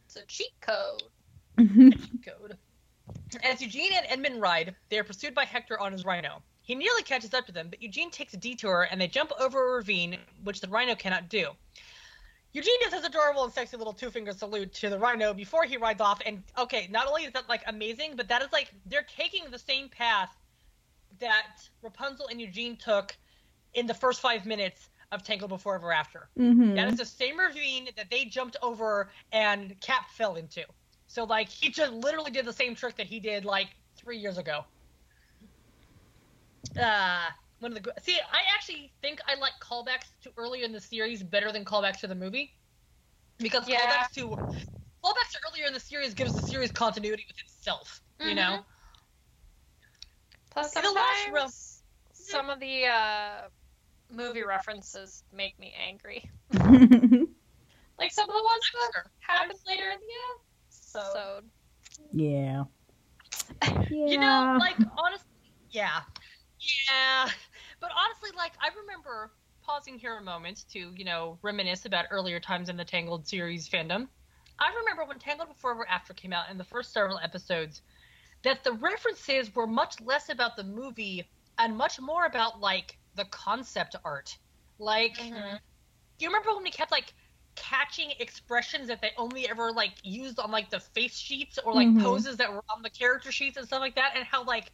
It's a cheat code. <laughs> code. As Eugene and Edmund ride, they are pursued by Hector on his rhino. He nearly catches up to them, but Eugene takes a detour and they jump over a ravine, which the rhino cannot do. Eugene does his adorable and sexy little two finger salute to the rhino before he rides off. And okay, not only is that like amazing, but that is like they're taking the same path that Rapunzel and Eugene took in the first five minutes of Tangled Before Ever After. Mhm. That is the same ravine that they jumped over and Cap fell into. So like he just literally did the same trick that he did like three years ago. Uh one of the see, I actually think I like callbacks to earlier in the series better than callbacks to the movie because Yeah. callbacks to callbacks to earlier in the series gives the series continuity with itself. You know, Plus, the last sometimes row- some of the uh, movie references make me angry. <laughs> Like some of the ones that Sure. happen later in the episode. yeah. Yeah. <laughs> You know, like honestly, yeah, yeah. But honestly, like I remember pausing here a moment to you know reminisce about earlier times in the Tangled series fandom. I remember when Tangled Before Ever After came out in the first several episodes, that the references were much less about the movie and much more about like the concept art. Like, Mhm. do you remember when we kept like catching expressions that they only ever like used on like the face sheets or like Mhm. poses that were on the character sheets and stuff like that and how like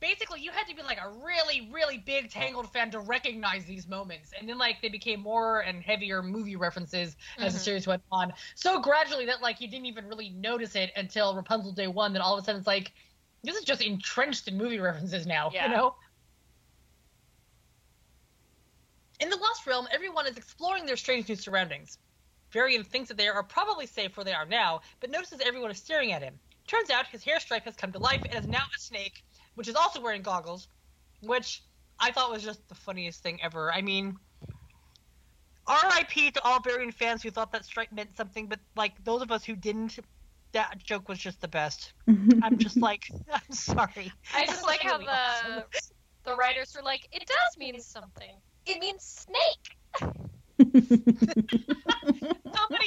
basically you had to be like a really really big tangled fan to recognize these moments and then like they became more and heavier movie references as the Mhm. series went on so gradually that like you didn't even really notice it until rapunzel day one then all of a sudden it's like this is just entrenched in movie references now Yeah. you know in the Lost Realm, everyone is exploring their strange new surroundings. Varian thinks that they are probably safe where they are now, but notices everyone is staring at him. Turns out his hair stripe has come to life and is now a snake, which is also wearing goggles, which I thought was just the funniest thing ever. I mean, RIP to all Varian fans who thought that stripe meant something, but like those of us who didn't, that joke was just the best. <laughs> I'm just like, <laughs> I'm sorry. I just like how the awesome. the writers were like, it does mean something. It means snake. <laughs> Somebody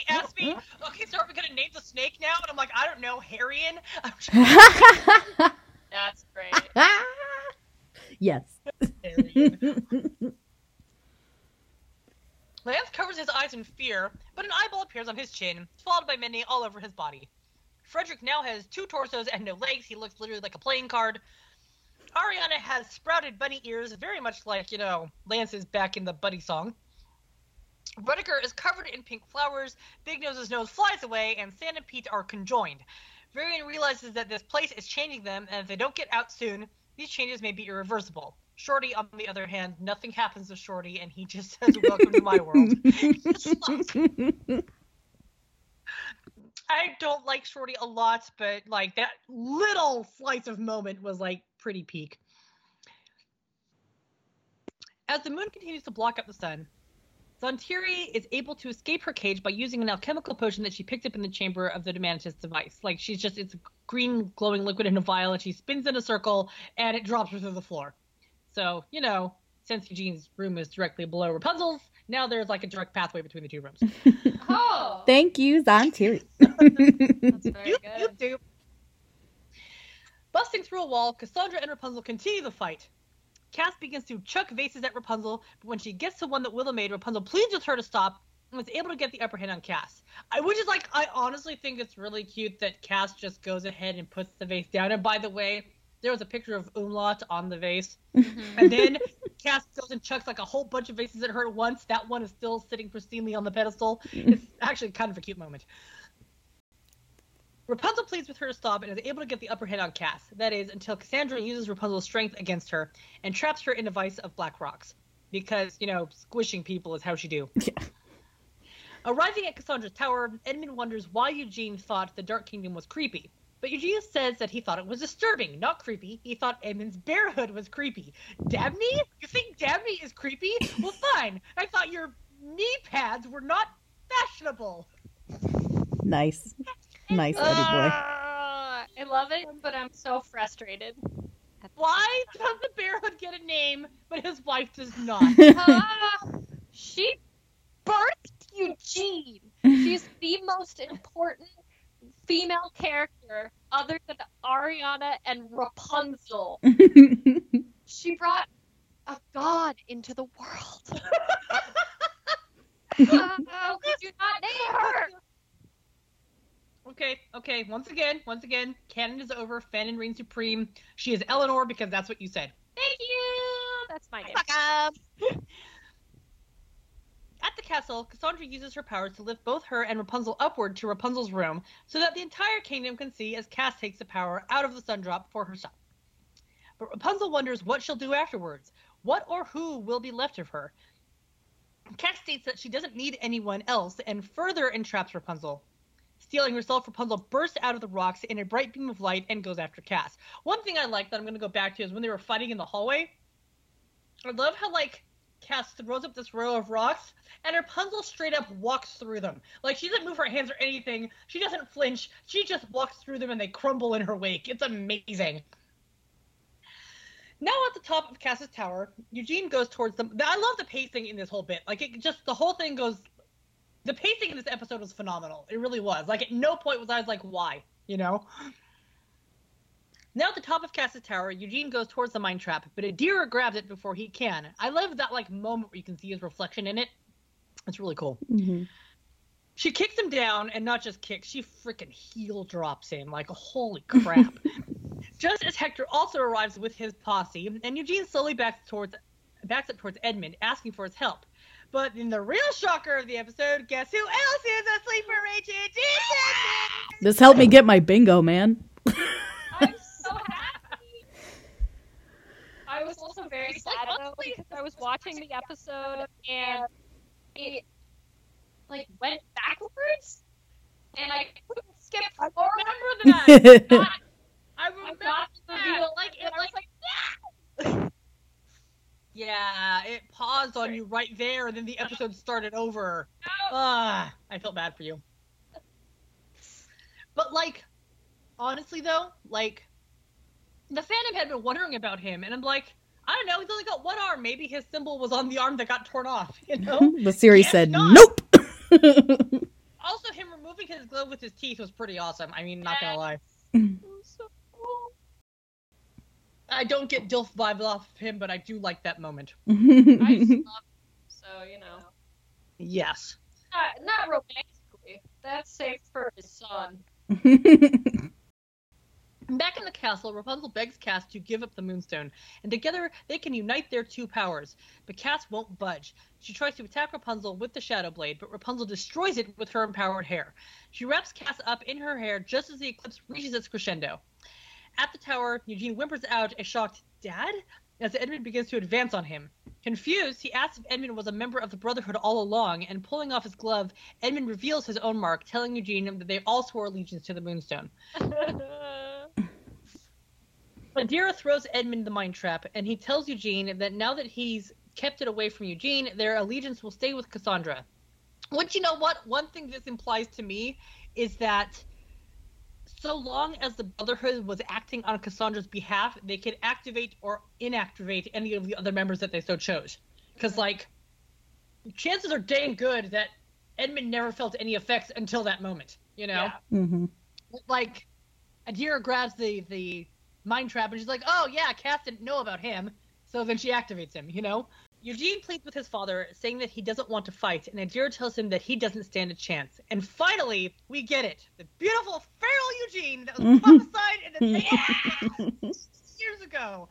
asked me, okay, so are we gonna name the snake now? And I'm like, I don't know, Harrian. <laughs> I'm just That's great. <laughs> yes. Lance covers his eyes in fear, but an eyeball appears on his chin, followed by many all over his body. Frederick now has two torsos and no legs. He looks literally like a playing card. Ariana has sprouted bunny ears, very much like, you know, Lance's back in the Buddy song. Ruddiger is covered in pink flowers, Big Nose's nose flies away, and Sand and Pete are conjoined. Varian realizes that this place is changing them, and if they don't get out soon, these changes may be irreversible. Shorty, on the other hand, nothing happens to Shorty, and he just says, Welcome to my world. <laughs> I don't like Shorty a lot, but like that little slice of moment was like pretty peak. As the moon continues to block out the sun, Zhan Tiri is able to escape her cage by using an alchemical potion that she picked up in the chamber of the Demanitus device. Like she's just it's a green glowing liquid in a vial and she spins in a circle and it drops her through the floor. So, you know, since Eugene's room is directly below Rapunzel's, now there's like a direct pathway between the two rooms. <laughs> Oh, Thank you, Zhan Tiri. <laughs> that's very You, you good. do. Busting through a wall, Cassandra and Rapunzel continue the fight. Cass begins to chuck vases at Rapunzel, but when she gets to one that Willow made, Rapunzel pleads with her to stop and was able to get the upper hand on Cass. I which is like I honestly think it's really cute that Cass just goes ahead and puts the vase down. And by the way, there was a picture of Umlaut on the vase. Mhm. And then <laughs> Cass goes and chucks like a whole bunch of vases at her at once. That one is still sitting pristinely on the pedestal. It's actually kind of a cute moment. Rapunzel pleads with her to stop and is able to get the upper hand on Cass. That is, until Cassandra uses Rapunzel's strength against her and traps her in a vice of black rocks. Because, you know, squishing people is how she do. <laughs> Yeah. Arriving at Cassandra's tower, Edmund wonders why Eugene thought the Dark Kingdom was creepy. But Eugene says that he thought it was disturbing, not creepy. He thought Edmund's barehood was creepy. Dabney? You think Dabney is creepy? Well, <laughs> fine. I thought your knee pads were not fashionable. nice. <laughs> <laughs> Nice, Eddie boy. Ah, I love it, but I'm so frustrated. Why does the Bear Hood get a name, but his wife does not? <laughs> Ah, she birthed Eugene. She's the most important female character other than Ariana and Rapunzel. <laughs> She brought a god into the world. Ah, we do not name her. Okay, okay. Once again, once again, canon is over. Fanon reigns supreme. She is Eleanor because that's what you said. Thank you. That's my name. <laughs> At the castle, Cassandra uses her powers to lift both her and Rapunzel upward to Rapunzel's room so that the entire kingdom can see as Cass takes the power out of the sun drop for herself. But Rapunzel wonders what she'll do afterwards. What or who will be left of her? Cass states that she doesn't need anyone else and further entraps Rapunzel. Steeling herself, Rapunzel bursts out of the rocks in a bright beam of light and goes after Cass. One thing I like that I'm going to go back to is when they were fighting in the hallway. I love how, like, Cass throws up this row of rocks, and Rapunzel straight up walks through them. Like, she doesn't move her hands or anything. She doesn't flinch. She just walks through them and they crumble in her wake. It's amazing. Now at the top of Cass's tower, Eugene goes towards them. I love the pacing in this whole bit. Like, it just, the whole thing goes. The pacing in this episode was phenomenal. It really was. Like, at no point was I like, why? You know? Now at the top of Cass's tower, Eugene goes towards the mind trap, but Adira grabs it before he can. I love that like moment where you can see his reflection in it. It's really cool. Mhm. She kicks him down, and not just kicks, she freaking heel drops him. Like, holy crap. <laughs> just as Hector also arrives with his posse, and Eugene slowly backs towards backs up towards Edmund, asking for his help. But in the real shocker of the episode, guess who else is a sleeper agent? This helped me get my bingo, man. I'm <laughs> so happy. I was also very sad though because I was watching the episode and it like went backwards and I couldn't skip I remember that. <laughs> Not, I I remember got the that. reveal, Like, it, I was like, like, <laughs> yeah, it paused on you right there, and then the episode <laughs> started over. no. Ah, I felt bad for you. But like, honestly though, like, the fandom had been wondering about him, and I'm like, I don't know, he's only got one arm. Maybe his symbol was on the arm that got torn off. You know. <laughs> the series Yes, said not. nope. <laughs> also, him removing his glove with his teeth was pretty awesome. I mean, not gonna lie. It was so cool. I don't get Dilf vibes off of him, but I do like that moment. <laughs> I just love him, so you know, Yes. not, not romantically. That's safe for his son. <laughs> Back in the castle, Rapunzel begs Cass to give up the Moonstone, and together they can unite their two powers. But Cass won't budge. She tries to attack Rapunzel with the Shadow Blade, but Rapunzel destroys it with her empowered hair. She wraps Cass up in her hair just as the eclipse reaches its crescendo. At the tower, Eugene whimpers out a shocked "Dad?" as Edmund begins to advance on him. Confused, he asks if Edmund was a member of the Brotherhood all along, and pulling off his glove, Edmund reveals his own mark, telling Eugene that they all swore allegiance to the Moonstone. <laughs> Adira throws Edmund the mind trap, and he tells Eugene that now that he's kept it away from Eugene, their allegiance will stay with Cassandra. Which, you know what? One thing this implies to me is that so long as the Brotherhood was acting on Cassandra's behalf, they could activate or inactivate any of the other members that they so chose. Because, like, chances are dang good that Edmund never felt any effects until that moment, you know? Yeah. hmm like Adira grabs the the mind trap and she's like, "Oh yeah, Cass didn't know about him," so then she activates him. You know. Eugene pleads with his father, saying that he doesn't want to fight, and Adira tells him that he doesn't stand a chance. And finally, we get it: the beautiful feral Eugene that was prophesied in the <laughs> Tangled years ago.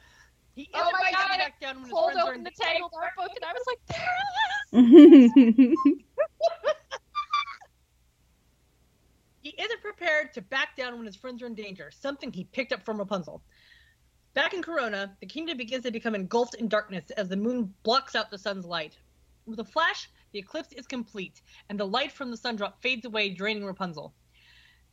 He is Oh my invited God, back down when Pulled friends are open in the Tangled art book and I was like, there it is. He isn't prepared to back down when his friends are in danger, something he picked up from Rapunzel. Back in Corona, the kingdom begins to become engulfed in darkness as the moon blocks out the sun's light. With a flash, the eclipse is complete, and the light from the sun drop fades away, draining Rapunzel.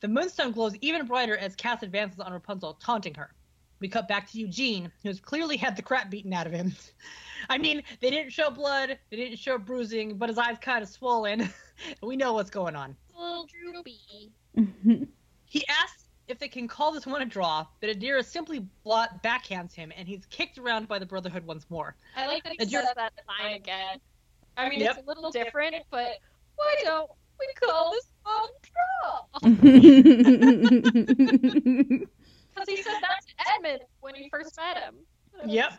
The moonstone glows even brighter as Cass advances on Rapunzel, taunting her. We cut back to Eugene, who's clearly had the crap beaten out of him. <laughs> I mean, they didn't show blood, they didn't show bruising, but his eyes kind of swollen. <laughs> we know what's going on. Little droopy. Mm-hmm. He asks if they can call this one a draw, but Adira simply blot backhands him, and he's kicked around by the Brotherhood once more. I like that he And says that line again. I mean, Yep. it's a little different, but why don't we call this one a draw? <laughs> Because he said that to Edmund when he first met him. Yep.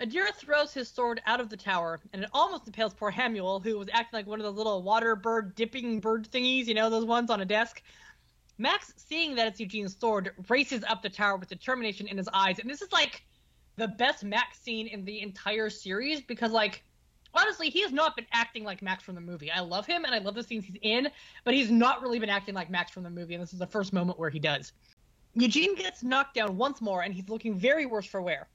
Adira throws his sword out of the tower, and it almost impales poor Hamuel, who was acting like one of those little water bird dipping bird thingies, you know, those ones on a desk. Max, seeing that it's Eugene's sword, races up the tower with determination in his eyes, and this is like the best Max scene in the entire series because, like, honestly, he has not been acting like Max from the movie. I love him and I love the scenes he's in, but he's not really been acting like Max from the movie, and this is the first moment where he does. Eugene gets knocked down once more, and he's looking very worse for wear.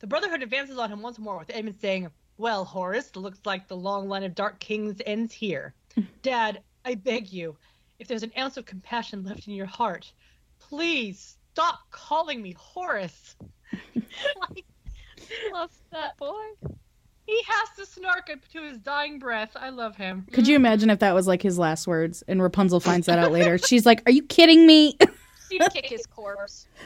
The Brotherhood advances on him once more, with Edmund saying, Well, Horace, looks like the long line of Dark Kings ends here. Hmm. Dad, I beg you, if there's an ounce of compassion left in your heart, please stop calling me Horace. <laughs> like, Love that boy. he has to snark up to his dying breath. I love him. Could you imagine if that was like his last words and Rapunzel finds that out later? <laughs> She's like, "Are you kidding me?" He'd kick his corpse. <laughs>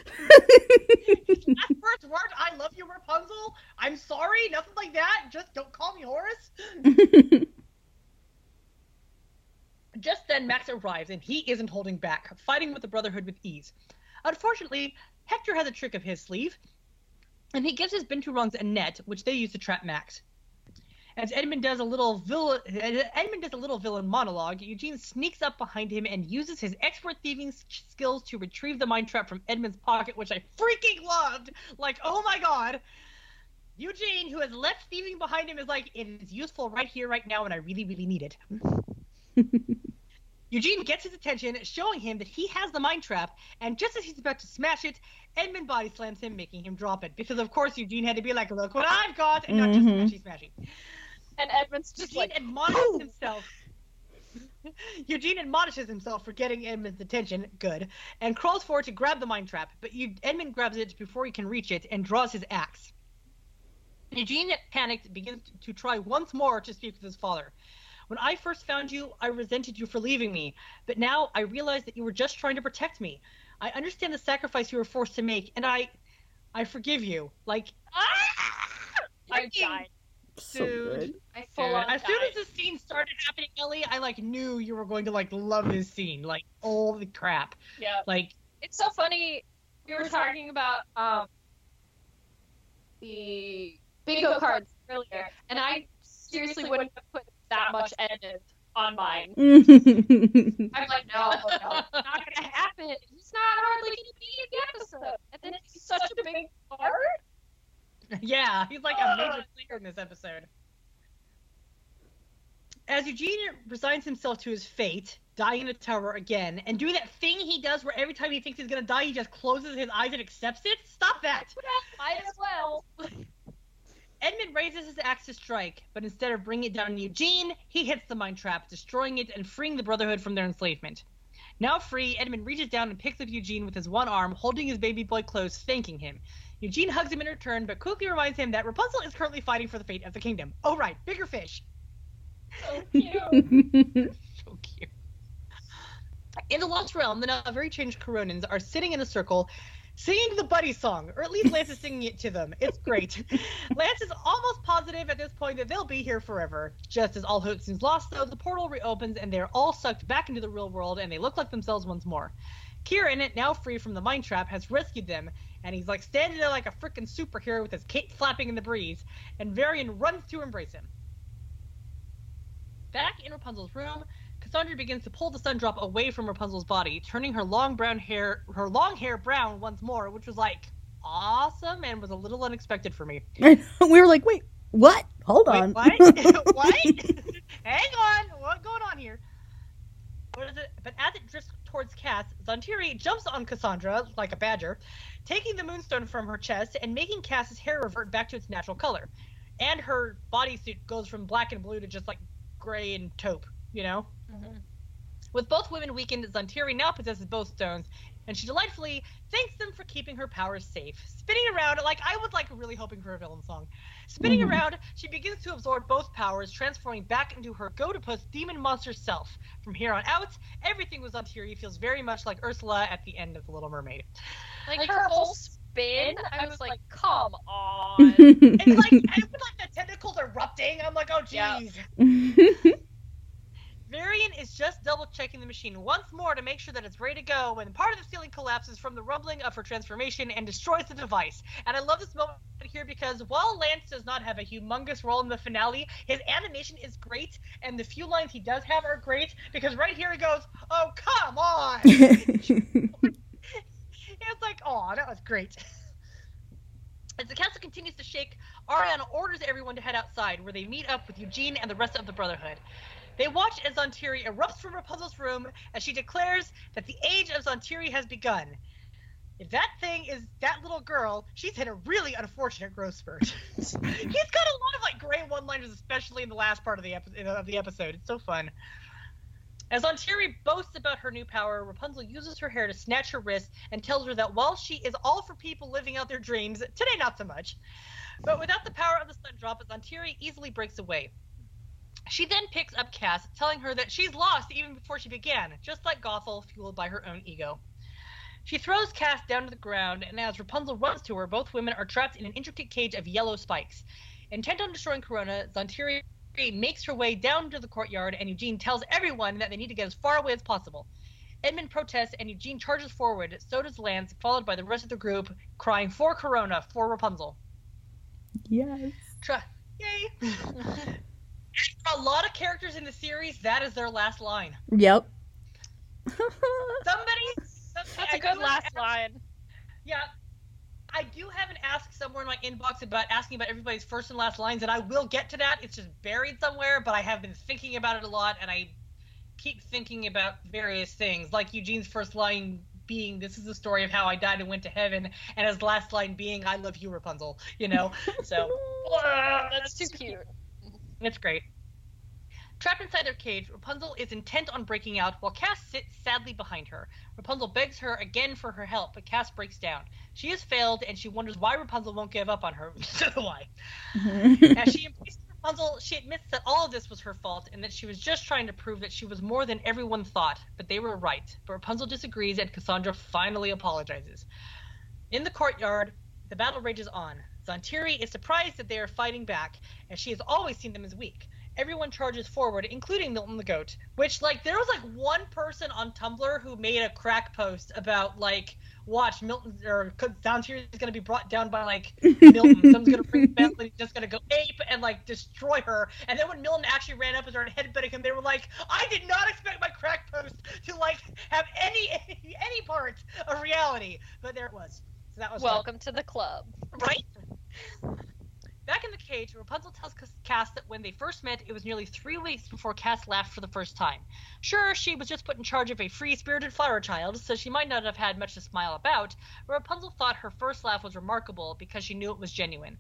That first word, I love you, Rapunzel. I'm sorry, nothing like that. Just don't call me Horace. Just then, Max arrives, and he isn't holding back, fighting with the Brotherhood with ease. Unfortunately, Hector has a trick up his sleeve, and he gives his Binturongs a net, which they use to trap Max. As Edmund does a little villain, Edmund does a little villain monologue, Eugene sneaks up behind him and uses his expert thieving skills to retrieve the mind trap from Edmund's pocket, which I freaking loved. Like, oh my god. Eugene, who has left thieving behind him, is like, it is useful right here, right now, and I really, really need it. <laughs> Eugene gets his attention, showing him that he has the mind trap, and just as he's about to smash it, Edmund body slams him, making him drop it. Because of course Eugene had to be like, "Look what I've got," and not just Mhm. smashy smashy. And Edmund's just Eugene like, admonishes himself. <laughs> Eugene admonishes himself for getting Edmund's attention, good, and crawls forward to grab the mind trap, but Edmund grabs it before he can reach it and draws his axe. Eugene, panicked, begins to try once more to speak with his father. When I first found you, I resented you for leaving me, but now I realize that you were just trying to protect me. I understand the sacrifice you were forced to make, and I, I forgive you. Like, I freaking died. so good. I full on as soon as the scene started happening, Ellie, I like knew you were going to like love this scene. Like, all the crap! Yeah. Like, It's so funny. We were talking about um the bingo cards earlier, and I seriously wouldn't have put that much Edmund on mine. <laughs> I'm like, no, no, not gonna happen. He's not hardly gonna be in the episode, and then he's such a big part. yeah, he's like a major <sighs> player in this episode. As Eugene resigns himself to his fate, dying in a tower again, and doing that thing he does where every time he thinks he's gonna die, he just closes his eyes and accepts it. Stop that! Might as well. Edmund raises his axe to strike, but instead of bringing it down on Eugene, he hits the mind trap, destroying it and freeing the Brotherhood from their enslavement. Now free, Edmund reaches down and picks up Eugene with his one arm, holding his baby boy close, thanking him. Eugene hugs him in return, but quickly reminds him that Rapunzel is currently fighting for the fate of the kingdom. Oh right, bigger fish. So <laughs> cute. <laughs> So cute. In the Lost Realm, the now very changed Coronans are sitting in a circle singing the buddy song, or at least Lance is singing it to them. It's great. <laughs> Lance is almost positive at this point that they'll be here forever. Just as all hope seems lost, though, the portal reopens and they're all sucked back into the real world and they look like themselves once more. Quirin, now free from the mind trap, has rescued them, and he's like standing there like a freaking superhero with his cape flapping in the breeze, and Varian runs to embrace him. Back in Rapunzel's room, Cassandra begins to pull the sun drop away from Rapunzel's body, turning her long brown hair her long hair brown once more, which was like awesome and was a little unexpected for me. <laughs> we were like, wait, what? Hold Wait, on. what? <laughs> what? <laughs> Hang on. What's going on here? What is it? But as it drifts towards Cass, Zhan Tiri jumps on Cassandra like a badger, taking the moonstone from her chest and making Cass's hair revert back to its natural color. And her bodysuit goes from black and blue to just like gray and taupe, you know? With both women weakened, Zhan Tiri now possesses both stones, and she delightfully thanks them for keeping her powers safe. Spinning around, like I was like really hoping for a villain song. Spinning Mhm. around, she begins to absorb both powers, transforming back into her Godopus demon monster self. From here on out, everything with Zhan Tiri feels very much like Ursula at the end of The Little Mermaid. Like, Like, her her whole whole spin, I was like, come on. <laughs> <laughs> It's like and with like the tentacles erupting, I'm like, oh Yeah. <laughs> Varian is just double checking the machine once more to make sure that it's ready to go when part of the ceiling collapses from the rumbling of her transformation and destroys the device. And I love this moment here because while Lance does not have a humongous role in the finale, his animation is great and the few lines he does have are great because right here he goes, Oh come on <laughs> <laughs> It's like, oh, that was great. <laughs> As the castle continues to shake, Ariana orders everyone to head outside, where they meet up with Eugene and the rest of the Brotherhood. They watch as Zhan Tiri erupts from Rapunzel's room as she declares that the age of Zhan Tiri has begun. If that thing is that little girl, she's hit a really unfortunate growth spurt. <laughs> He's got a lot of like great one-liners, especially in the last part of the epi- of the episode. It's so fun. As Ontiri boasts about her new power, Rapunzel uses her hair to snatch her wrist and tells her that while she is all for people living out their dreams, today not so much. But without the power of the sun drop, Zhan Tiri easily breaks away. She then picks up Cass, telling her that she's lost even before she began, just like Gothel, fueled by her own ego. She throws Cass down to the ground, and as Rapunzel runs to her, both women are trapped in an intricate cage of yellow spikes. Intent on destroying Corona, Zhan Tiri makes her way down to the courtyard, and Eugene tells everyone that they need to get as far away as possible. Edmund protests, and Eugene charges forward. So does Lance, followed by the rest of the group, crying for Corona, for Rapunzel. yes. Try- Yay! <laughs> For a lot of characters in the series, that is their last line. Yep. <laughs> Somebody, somebody That's I a good last have- line. Yeah, I do have an ask somewhere in my inbox about asking about everybody's first and last lines, and I will get to that. It's just buried somewhere, but I have been thinking about it a lot, and I keep thinking about various things, like Eugene's first line being "This is the story of how I died and went to heaven," and his last line being "I love you, Rapunzel." You know, so <laughs> That's too cute. It's great. Trapped inside their cage, Rapunzel is intent on breaking out while Cass sits sadly behind her. Rapunzel begs her again for her help, but Cass breaks down. She has failed, and she wonders why Rapunzel won't give up on her. <laughs> so do I. <laughs> As she embraces Rapunzel, she admits that all of this was her fault and that she was just trying to prove that she was more than everyone thought, but they were right. But Rapunzel disagrees, and Cassandra finally apologizes. In the courtyard, the battle rages on. Zhan Tiri is surprised that they are fighting back, as she has always seen them as weak. Everyone charges forward, including Milton the goat. Which, like, there was like one person on Tumblr who made a crack post about like, watch Milton or Zhan Tiri is gonna be brought down by like Milton. <laughs> Someone's gonna bring Bentley, just gonna go ape and like destroy her. And then when Milton actually ran up and started headbutting him, they were like, I did not expect my crack post to like have any <laughs> any part of reality, but there it was. So that was fun. Welcome to the club. Right? Back in the cage, Rapunzel tells Cass- that when they first met, it was nearly three weeks before Cass laughed for the first time. Sure, she was just put in charge of a free spirited flower child, so she might not have had much to smile about, but Rapunzel thought her first laugh was remarkable because she knew it was genuine.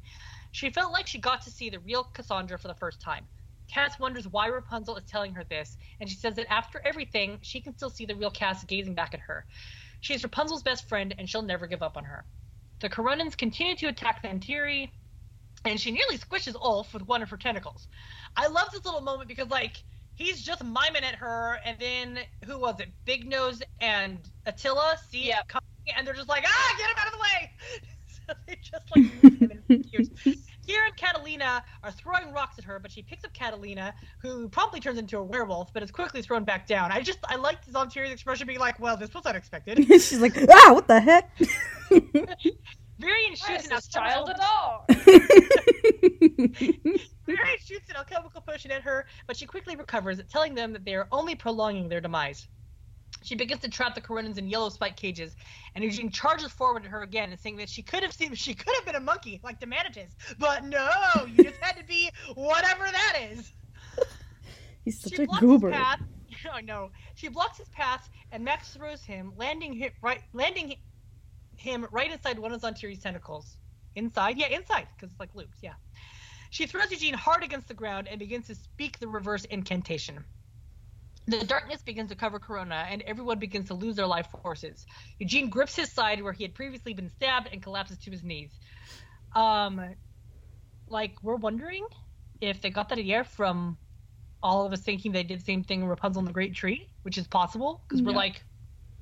She felt like she got to see the real Cassandra for the first time. Cass wonders why Rapunzel is telling her this, and she says that after everything, she can still see the real Cass gazing back at her. She is Rapunzel's best friend, and she'll never give up on her. The Coronans continue to attack Zhan Tiri, and she nearly squishes Ulf with one of her tentacles. I love this little moment because, like, he's just miming at her, and then who was it? Big Nose and Attila see it coming, and they're just like, ah, get him out of the way! <laughs> so they just like <laughs> move and. Kiera and Catalina are throwing rocks at her, but she picks up Catalina, who promptly turns into a werewolf, but is quickly thrown back down. I just I like Zhan Tiri's expression being like, well, this was unexpected. <laughs> She's like, ah, what the heck? <laughs> Varian shoots is an this child <laughs> a alchemical- Varian shoots an alchemical potion at her, but she quickly recovers, telling them that they are only prolonging their demise. She begins to trap the Coronans in yellow spike cages, and Eugene charges forward at her again and saying that she could have seen she could have been a monkey like Demanitus, but no, you just had to be whatever that is. He's such she a blocks goober. his path. <laughs> I know. She blocks his path, and Max throws him, landing him right, landing him right inside one of Zhan Tiri's tentacles. Inside, yeah, inside, because it's like loops, yeah. She throws Eugene hard against the ground and begins to speak the reverse incantation. The darkness begins to cover Corona, and everyone begins to lose their life forces. Eugene grips his side where he had previously been stabbed and collapses to his knees. Um, like we're wondering if they got that idea from all of us thinking they did the same thing in Rapunzel and the Great Tree, which is possible because we're Yeah. like,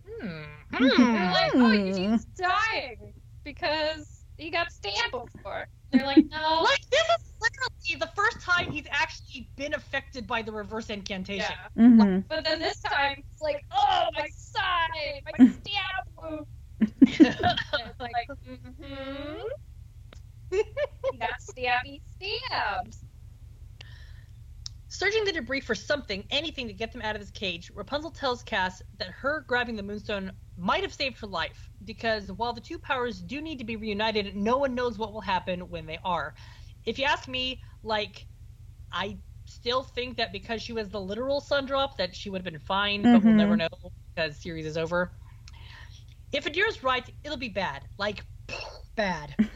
hmm, They're hmm. <laughs> like, oh, Eugene's dying because he got stabbed before. They're like, <laughs> no. Like this is literally the first time he's actually been affected by the reverse incantation. Yeah. hmm But then this time, it's like, oh, my side, my <laughs> stab wound. <laughs> Like, mm-hmm. He got stabby stabbed. Searching the debris for something, anything to get them out of this cage, Rapunzel tells Cass that her grabbing the moonstone might have saved her life, because while the two powers do need to be reunited, no one knows what will happen when they are. If you ask me, like, I still think that because she was the literal Sundrop, that she would have been fine, but we'll never mm-hmm. know because series is over. If Adira's right, it'll be bad. Like, <sniffs> bad. <laughs>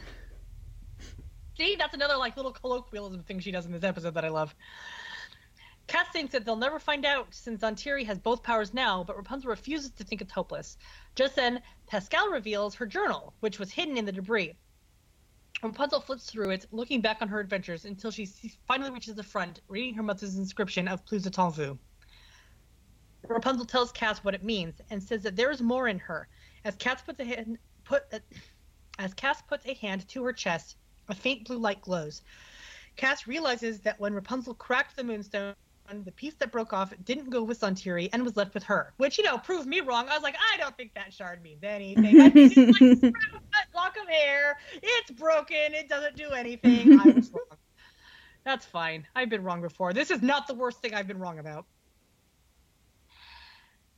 See, that's another like little colloquialism thing she does in this episode that I love. Cass thinks that they'll never find out since Antiri has both powers now, but Rapunzel refuses to think it's hopeless. Just then, Pascal reveals her journal, which was hidden in the debris. Rapunzel flips through it, looking back on her adventures until she finally reaches the front, reading her mother's inscription of Plus Est En Vous. Rapunzel tells Cass what it means and says that there is more in her. As Cass puts a hand, put uh, as Cass puts a hand to her chest, a faint blue light glows. Cass realizes that when Rapunzel cracked the moonstone, the piece that broke off didn't go with Zhan Tiri and was left with her. Which, you know, proved me wrong. I was like, I don't think that shard means anything. I think it's like <laughs> a lock of hair. It's broken. It doesn't do anything. I <laughs> was wrong. That's fine. I've been wrong before. This is not the worst thing I've been wrong about.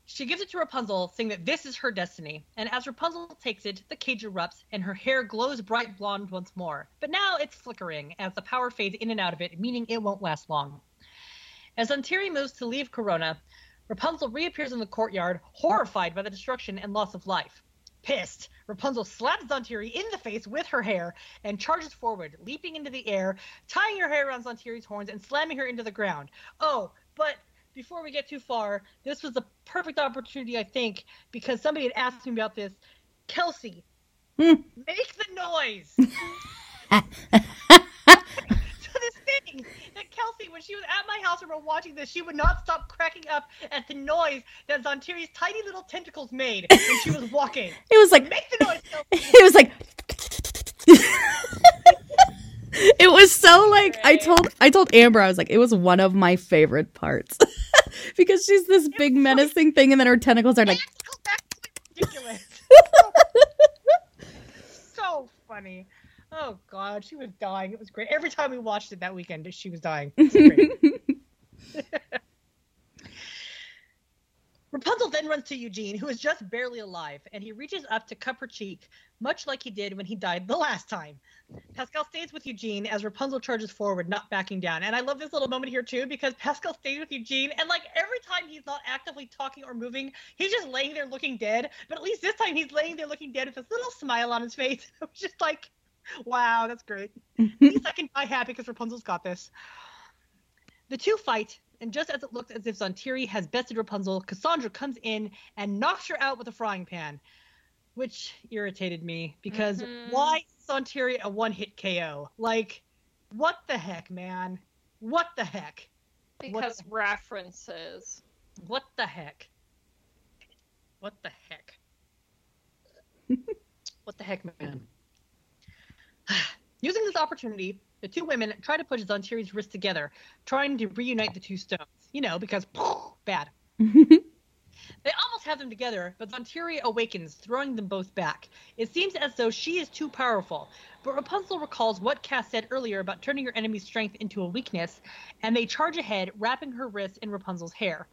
She gives it to Rapunzel, saying that this is her destiny. And as Rapunzel takes it, the cage erupts, and her hair glows bright blonde once more. But now it's flickering as the power fades in and out of it, meaning it won't last long. As Antiri moves to leave Corona, Rapunzel reappears in the courtyard, horrified by the destruction and loss of life. Pissed, Rapunzel slaps Zhan Tiri in the face with her hair and charges forward, leaping into the air, tying her hair around Zhan Tiri's horns and slamming her into the ground. Oh, but before we get too far, this was the perfect opportunity, I think, because somebody had asked me about this. Kelsey, Hmm. make the noise. <laughs> to this thing that Kelsey, when she was at my house and we're watching this, she would not stop cracking up at the noise that Zhan Tiri's tiny little tentacles made when she was walking. <laughs> It was like Make the noise, Kelsey. <laughs> it was like <laughs> it was so like I told I told Amber I was like it was one of my favorite parts because she's this big menacing thing and then her tentacles are like ridiculous. so funny. Oh god, she was dying. It was great. Every time we watched it that weekend, she was dying. Was. <laughs> Rapunzel then runs to Eugene, who is just barely alive, and he reaches up to cup her cheek, much like he did when he died the last time. Pascal stays with Eugene as Rapunzel charges forward, not backing down. And I love this little moment here too, because Pascal stays with Eugene, and like every time he's not actively talking or moving, he's just laying there looking dead. But at least this time he's laying there looking dead with this little smile on his face. <laughs> It was just like, wow, that's great. <laughs> At least I can die happy because Rapunzel's got this. The two fight, and just as it looks as if Zhan Tiri has bested Rapunzel, Cassandra comes in and knocks her out with a frying pan, which irritated me because Mhm. why is Zhan Tiri a one-hit KO? Like, what the heck, man? What the heck? Because references. What the heck? What the heck? <laughs> what the heck, man? <sighs> Using this opportunity, the two women try to push Zhan Tiri's wrists together, trying to reunite the two stones. You know, because <sighs> bad. <laughs> They almost have them together, but Zhan Tiri awakens, throwing them both back. It seems as though she is too powerful, but Rapunzel recalls what Cass said earlier about turning your enemy's strength into a weakness, and they charge ahead, wrapping her wrists in Rapunzel's hair.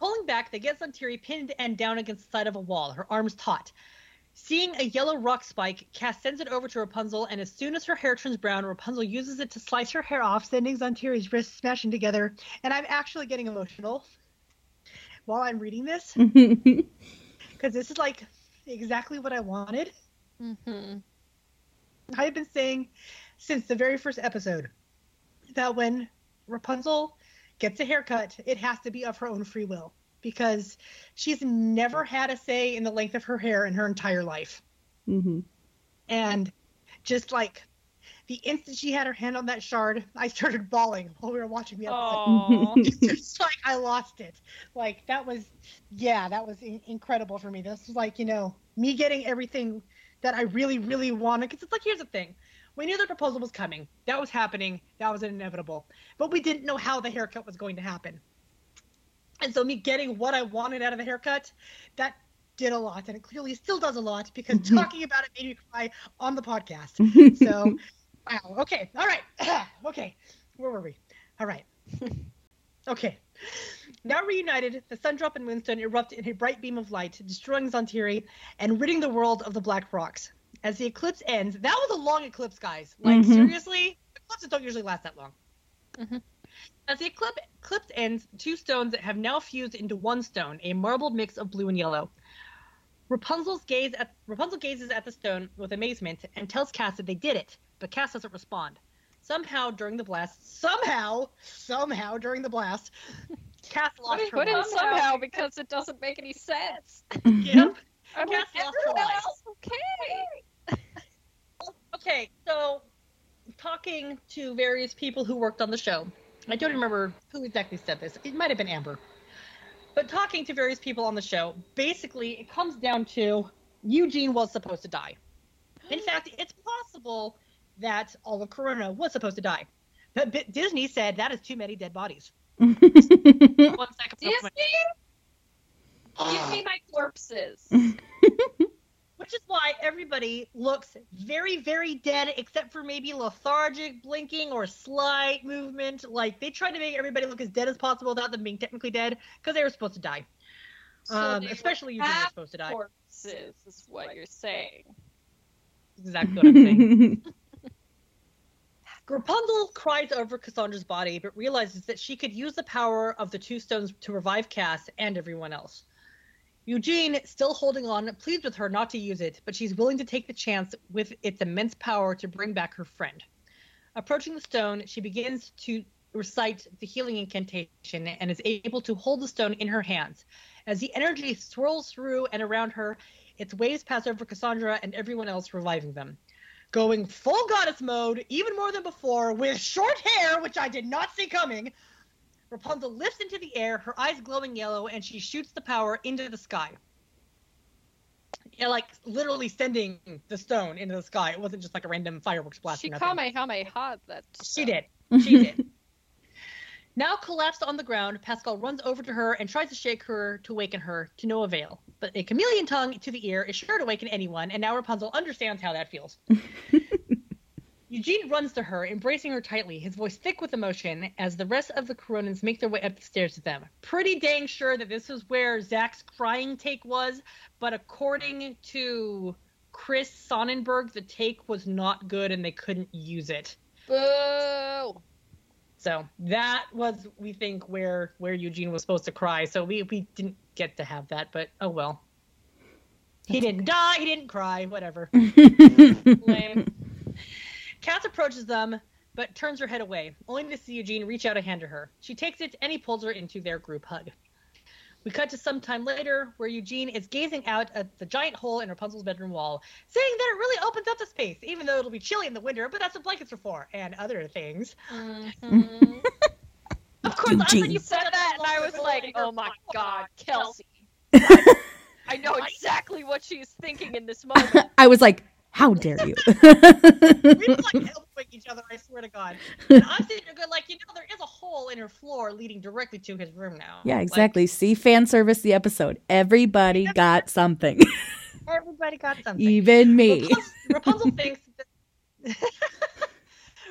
Pulling back, they get Zhan Tiri pinned and down against the side of a wall, her arms taut. Seeing a yellow rock spike, Cass sends it over to Rapunzel, and as soon as her hair turns brown, Rapunzel uses it to slice her hair off, sending Zhan Tiri's wrists smashing together. And I'm actually getting emotional while I'm reading this, <laughs> because this is like exactly what I wanted. Mm-hmm. I have been saying since the very first episode that when Rapunzel gets a haircut, it has to be of her own free will because she's never had a say in the length of her hair in her entire life. hmm And just like the instant she had her hand on that shard, I started bawling while we were watching the episode. Oh, <laughs> It's like I lost it. Like that was, yeah, that was in- incredible for me. This was like you know me getting everything that I really, really wanted. Because it's like here's the thing, we knew the proposal was coming. That was happening. That was inevitable. But we didn't know how the haircut was going to happen. And so me getting what I wanted out of the haircut, that did a lot, and it clearly still does a lot because talking about it made me cry on the podcast. <laughs> So, wow. Okay. All right. <clears throat> okay. Where were we? All right. <laughs> okay. Now reunited, the Sundrop and Moonstone erupt in a bright beam of light, destroying Zhan Tiri and ridding the world of the Black Rocks. As the eclipse ends, that was a long eclipse, guys. Like, Mhm. seriously? Eclipses don't usually last that long. Mhm. As the eclipse, eclipse ends, two stones have now fused into one stone, a marbled mix of blue and yellow. Rapunzel's gaze at Rapunzel gazes at the stone with amazement and tells Cass that they did it, but Cass doesn't respond. Somehow during the blast, somehow, somehow during the blast, Cass lost her put in somehow because it doesn't make any sense. <laughs> Yep. <laughs> Like, lost everyone else okay. <laughs> Okay, so talking to various people who worked on the show, I don't remember who exactly said this. It might have been Amber. But talking to various people on the show, basically it comes down to Eugene was supposed to die. In <gasps> fact, it's possible that all of Corona was supposed to die. But B- Disney said that is too many dead bodies. <laughs> One second. Disney, give me my corpses. <laughs> Which is why everybody looks very, very dead, except for maybe lethargic, blinking, or slight movement. Like they tried to make everybody look as dead as possible without them being technically dead, because they were supposed to die. So Um, were especially Eugene was half supposed to die. corpses is what you're saying. Exactly what I'm saying. <laughs> <laughs> Rapunzel cries over Cassandra's body, but realizes that she could use the power of the two stones to revive Cass and everyone else. Eugene, still holding on, pleads with her not to use it, but she's willing to take the chance with its immense power to bring back her friend. Approaching the stone, she begins to recite the healing incantation and is able to hold the stone in her hands. As the energy swirls through and around her, its waves pass over Cassandra and everyone else, reviving them. Going full goddess mode, even more than before, with short hair, which I did not see coming, Rapunzel lifts into the air, her eyes glowing yellow, and she shoots the power into the sky. Yeah, like literally sending the stone into the sky. It wasn't just like a random fireworks blast. She kamehameha that. She did. She did. <laughs> Now collapsed on the ground, Pascal runs over to her and tries to shake her to waken her, to no avail. But a chameleon tongue to the ear is sure to waken anyone, and now Rapunzel understands how that feels. <laughs> Eugene runs to her, embracing her tightly, his voice thick with emotion, as the rest of the Coronans make their way up the stairs to them. Pretty dang sure that this is where Zach's crying take was, but according to Chris Sonnenberg, the take was not good and they couldn't use it. Boo! So that was, we think, where where Eugene was supposed to cry. So we we didn't get to have that, but oh well. He didn't die. He didn't cry. Whatever. <laughs> Lame. Cass approaches them, but turns her head away, only to see Eugene reach out a hand to her. She takes it, and he pulls her into their group hug. We cut to some time later, where Eugene is gazing out at the giant hole in Rapunzel's bedroom wall, saying that it really opens up the space, even though it'll be chilly in the winter, but that's what blankets are for, and other things. Mhm. Of course, I thought you You said that, and I was like, oh my god, Kelsey. I know <laughs> exactly what she's thinking in this moment. <laughs> I was like, how dare you? <laughs> we were like elbowing each other. I swear to God. And I'm sitting there going, like, you know, there is a hole in her floor leading directly to his room now. yeah, Like, exactly. See fan service the episode. Everybody got something. <laughs> everybody got something. Even me. Rapunzel, Rapunzel <laughs> thinks that.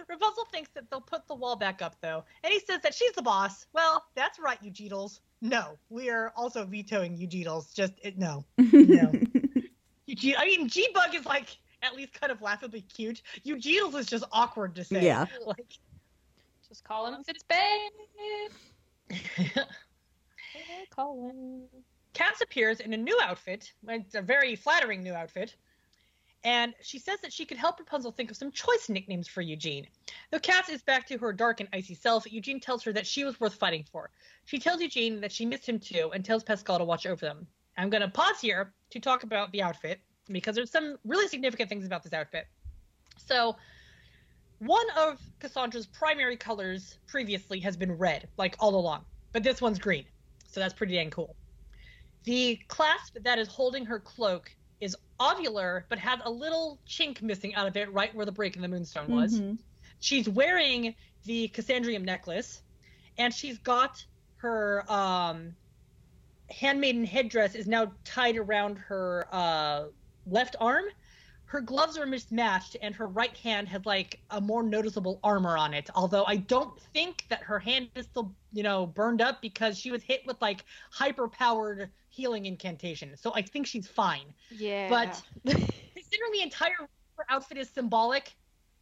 Rapunzel thinks that they'll put the wall back up, though, and he says that she's the boss. Well, that's right, you Eugenals. No, we are also vetoing you Eugenals. Just it, no, no. I mean, G Bug is like at least kind of laughably cute. Eugene's is just awkward to say. Yeah. <laughs> Like, Just call him Fitzbabe. <laughs> Call him. Cass appears in a new outfit. It's a very flattering new outfit. And she says that she could help Rapunzel think of some choice nicknames for Eugene. Though Cass is back to her dark and icy self, Eugene tells her that she was worth fighting for. She tells Eugene that she missed him too and tells Pascal to watch over them. I'm going to pause here to talk about the outfit because there's some really significant things about this outfit. So, one of Cassandra's primary colors previously has been red, like all along, but this one's green. So that's pretty dang cool. The clasp that is holding her cloak is ovular, but has a little chink missing out of it right where the break in the moonstone was. Mhm. She's wearing the Cassandrium necklace, and she's got her um, handmaiden headdress is now tied around her uh, left arm. Her gloves are mismatched, and her right hand has like a more noticeable armor on it. Although I don't think that her hand is still, you know, burned up because she was hit with like hyper-powered healing incantation. So I think she's fine. Yeah. But <laughs> considering the entire outfit is symbolic,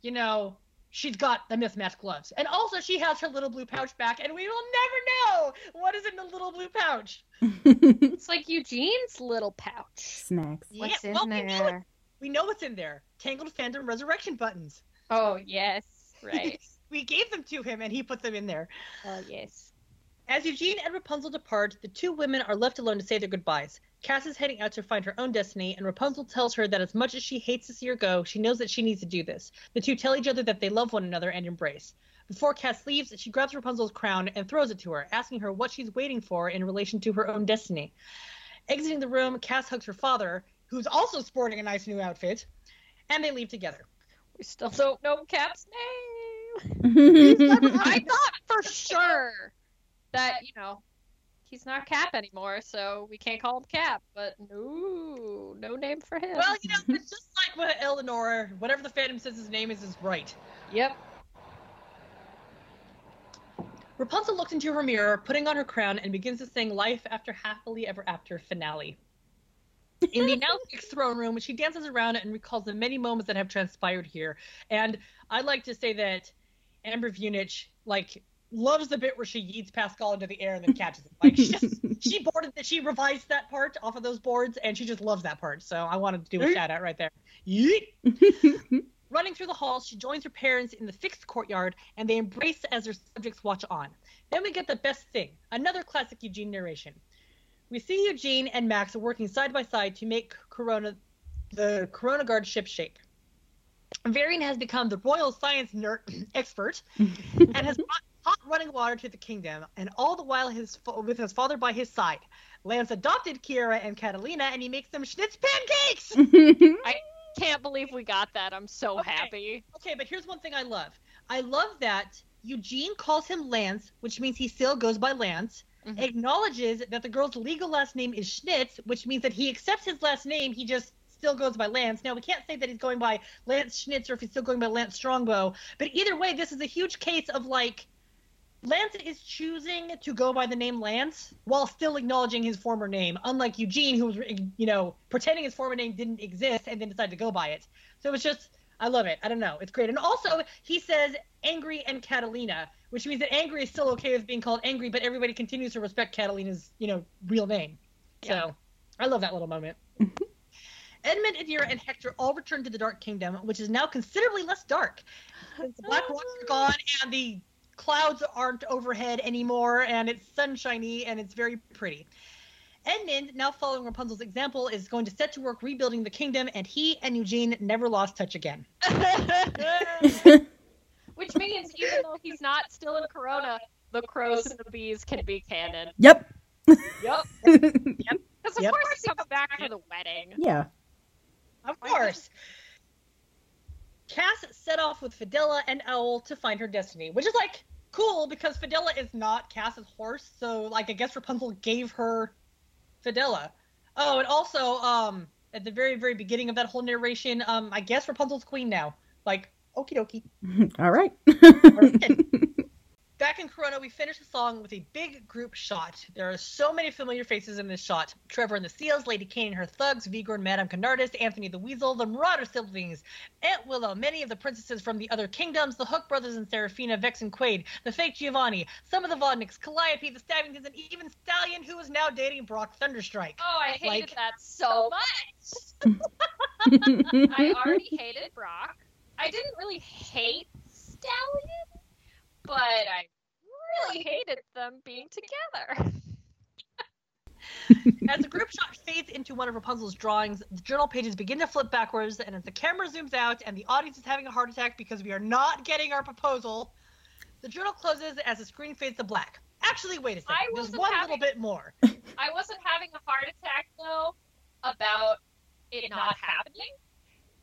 you know, she's got the mismatched gloves. And also she has her little blue pouch back, and we will never know what is in the little blue pouch. <laughs> it's like Eugene's little pouch. Snacks. What's Yeah, in well, we know, there? it- we know what's in there. Tangled Phantom Resurrection buttons. Oh yes, right. <laughs> we gave them to him and he put them in there. oh yes. As Eugene and Rapunzel depart, the two women are left alone to say their goodbyes. Cass is heading out to find her own destiny, and Rapunzel tells her that as much as she hates to see her go, she knows that she needs to do this. The two tell each other that they love one another and embrace. Before Cass leaves, she grabs Rapunzel's crown and throws it to her, asking her what she's waiting for in relation to her own destiny. Exiting the room, Cass hugs her father, who's also sporting a nice new outfit, and they leave together. We still don't know Cap's name. <laughs> I thought for sure that you know he's not Cap anymore, so we can't call him Cap. But no, no name for him. Well, you know, it's just like what Eleanor, whatever the Phantom says his name is, is right. yep. Rapunzel looks into her mirror, putting on her crown, and begins to sing Life After Happily Ever After finale. In the now <laughs> throne room, she dances around and recalls the many moments that have transpired here. And I'd like to say that Amber Vunich, like, loves the bit where she yeets Pascal into the air and then catches him. Like, she just, <laughs> she boarded that, she revised that part off of those boards, and she just loves that part. So I wanted to do a shout out right there. Yeet! <laughs> Running through the halls, she joins her parents in the fixed courtyard, and they embrace as their subjects watch on. Then we get the best thing another classic Eugene narration. We see Eugene and Max working side by side to make Corona, the Corona Guard ship shape. Varian has become the royal science nerd <clears throat> expert and has <laughs> brought hot running water to the kingdom, and all the while his fa- with his father by his side. Lance adopted Kiera and Catalina, and he makes them schnitz pancakes. <laughs> I can't believe we got that. I'm so Okay. happy. Okay, but here's one thing I love. I love that Eugene calls him Lance, which means he still goes by Lance. Mhm. Acknowledges that the girl's legal last name is Schnitz, which means that he accepts his last name. He just still goes by Lance. Now we can't say that he's going by Lance Schnitz or if he's still going by Lance Strongbow. But either way, this is a huge case of like Lance is choosing to go by the name Lance while still acknowledging his former name, unlike Eugene, who was, you know, pretending his former name didn't exist and then decided to go by it. So it's just, I love it. I don't know. It's great. And also, he says Angry and Catalina, which means that Angry is still okay with being called Angry, but everybody continues to respect Catalina's, you know, real name. So I love that little moment. <laughs> Edmund, Adira, and Hector all return to the Dark Kingdom, which is now considerably less dark. The black rocks are gone and the clouds aren't overhead anymore, and it's sunshiny and it's very pretty. Edmund, now following Rapunzel's example, is going to set to work rebuilding the kingdom, and he and Eugene never lost touch again. <laughs> Which means even though he's not still in Corona, the crows and the bees can be canon. yep. Yep. <laughs> yep. Because of Yep. course he's coming back for the wedding. Yeah. Of course. Cass set off with Fidela and Owl to find her destiny, which is like cool because Fidela is not Cass's horse, so like I guess Rapunzel gave her Fidela. Oh, and also, um, at the very, very beginning of that whole narration, um, I guess Rapunzel's queen now. Like, okie dokie. <laughs> All right. Alright. <laughs> Back in Corona, we finished the song with a big group shot. There are so many familiar faces in this shot. Trevor and the Seals, Lady Caine and her thugs, Vigor and Madame Canardis, Anthony the Weasel, the Marauder siblings, Aunt Willow, many of the princesses from the other kingdoms, the Hook brothers and Seraphina, Vex and Quaid, the fake Giovanni, some of the Vodniks, Calliope, the Stabbingtons, and even Stallion, who is now dating Brock Thunderstrike. Oh, I hated Like- that so much. <laughs> <laughs> I already hated Brock. I didn't really hate Stallion, but I really hated them being together. <laughs> As the group shot fades into one of Rapunzel's drawings, the journal pages begin to flip backwards, and as the camera zooms out and the audience is having a heart attack because we are not getting our proposal, the journal closes as the screen fades to black. Actually, wait a second. I There's one having- little bit more. I wasn't having a heart attack though about it not happening.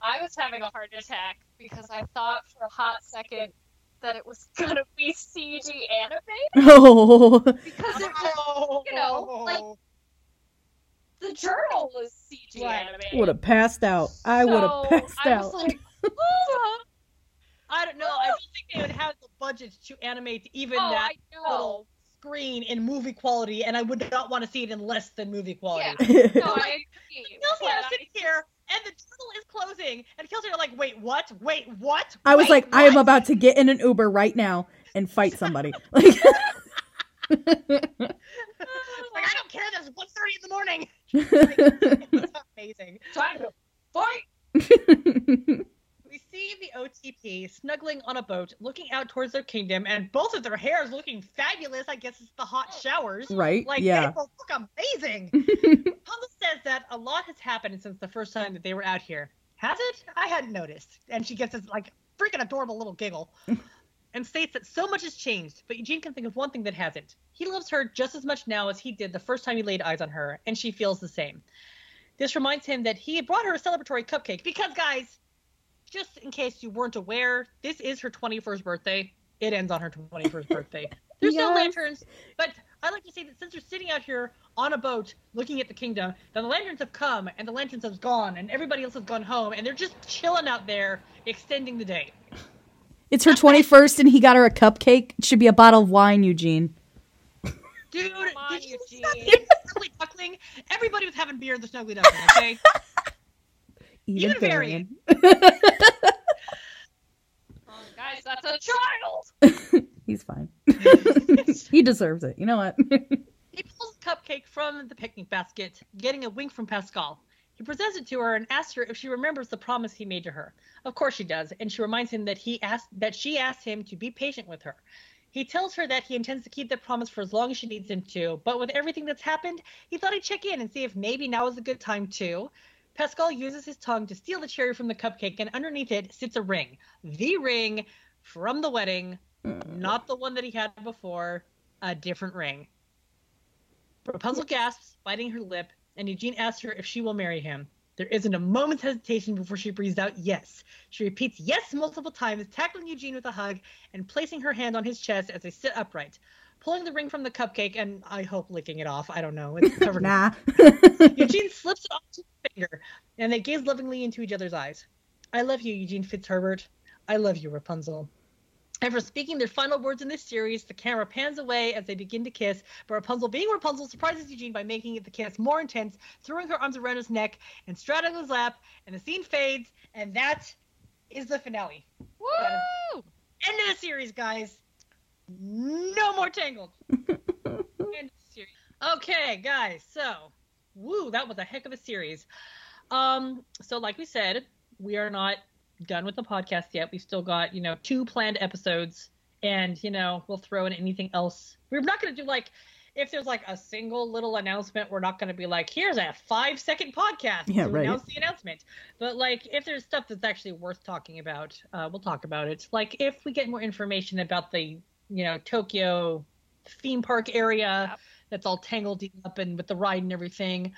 I was having a heart attack because I thought for a hot second that it was <laughs> gonna be CG animated <laughs> oh, because it was, you know, like the journal was CG Right. animated. would have passed out. I would have So passed I out. was like, <laughs> "Oh, I don't know. I don't think they would have the budget to animate even oh, that little screen in movie quality, and I would not want to see it in less than movie quality. Yeah. No, I agree. Kelsey, but I'm sitting here, and the journal is closing, and Kelsey are like, "Wait, what? Wait, what?" I was Wait, like, I am about to get in an Uber right now and fight somebody. <laughs> Like, <laughs> <laughs> Like, I don't care. There's 1.30 in the morning. Like, it's amazing. Time to fight. We see the OTP snuggling on a boat, looking out towards their kingdom, and both of their hairs looking fabulous. I guess it's the hot oh. showers. right? Like, yeah. they both look amazing. <laughs> Puzzle says that a lot has happened since the first time that they were out here. Has it? I hadn't noticed. And she gets this, like, freaking adorable little giggle. <laughs> and states that so much has changed, but Eugene can think of one thing that hasn't. He loves her just as much now as he did the first time he laid eyes on her, and she feels the same. This reminds him that he had brought her a celebratory cupcake because, guys, just in case you weren't aware, this is her 21st birthday. It ends on her 21st birthday. <laughs> There's no lanterns, but I like to say that since they're sitting out here on a boat looking at the kingdom, then the lanterns have come and the lanterns have gone and everybody else has gone home and they're just chilling out there extending the day. It's her 21st and he got her a cupcake. It should be a bottle of wine, Eugene. Dude, Come on, did you Eugene. the Snuggly Duckling? Everybody was having beer at the Snuggly Duckling, okay? <laughs> Even Varian. <laughs> Oh, guys, that's a child. <laughs> He's fine. <laughs> he deserves it. You know what? He pulls a cupcake from the picnic basket, getting a wink from Pascal. He presents it to her and asks her if she remembers the promise he made to her. Of course she does, and she reminds him that he asked that she asked him to be patient with her. He tells her that he intends to keep that promise for as long as she needs him to, but with everything that's happened, he thought he'd check in and see if maybe now is a good time too. Pascal uses his tongue to steal the cherry from the cupcake, and underneath it sits a ring. The ring from the wedding, not the one that he had before, a different ring. Rapunzel gasps, biting her lip, and Eugene asks her if she will marry him. There isn't a moment's hesitation before she breathes out yes. She repeats yes multiple times, tackling Eugene with a hug and placing her hand on his chest as they sit upright, pulling the ring from the cupcake and I hope licking it off. I don't know. It's covered. <laughs> in- nah. <laughs> Eugene slips it onto his finger, and they gaze lovingly into each other's eyes. I love you, Eugene Fitzherbert. I love you, Rapunzel. After speaking their final words in this series, the camera pans away as they begin to kiss, but Rapunzel, being Rapunzel, surprises Eugene by making the kiss more intense, throwing her arms around his neck and straddling his lap, and the scene fades, and that is the finale. Woo! End of the series, guys. No more Tangled. <laughs> End of series. Okay, guys. So, woo, that was a heck of a series. Um, so like we said, we are not done with the podcast yet. We've still got, you know, two planned episodes and, you know, we'll throw in anything else. We're not going to do like if there's like a single little announcement, we're not going to be like, here's a five second podcast Yeah, to right. announce the announcement. But like, if there's stuff that's actually worth talking about, uh, we'll talk about it. Like, if we get more information about the, you know, Tokyo theme park area Yep. that's all tangled up and with the ride and everything.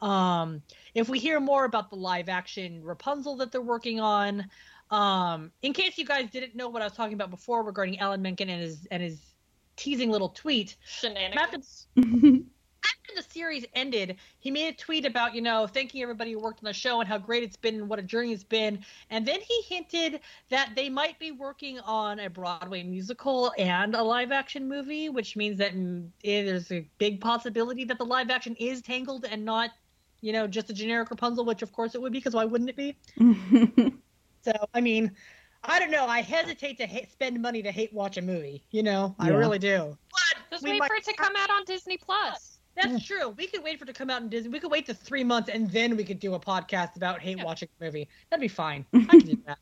Um, if we hear more about the live action Rapunzel that they're working on, um, in case you guys didn't know what I was talking about before regarding Alan Menken and his and his teasing little tweet, Shenanigans. <laughs> after the series ended, he made a tweet about, you know, thanking everybody who worked on the show and how great it's been and what a journey it's been. And then he hinted that they might be working on a Broadway musical and a live action movie, which means that mm, eh, there's a big possibility that the live action is Tangled and not, you know, just a generic Rapunzel, which of course it would be, because why wouldn't it be? <laughs> So, I mean, I don't know. I hesitate to hate, spend money to hate watch a movie. You know, I really do. But Just we wait might- for it to come out on Disney Plus. That's true. We could wait for it to come out in Disney. We could wait the three months and then we could do a podcast about hate Yeah. watching the movie. That'd be fine. <laughs> I can do that.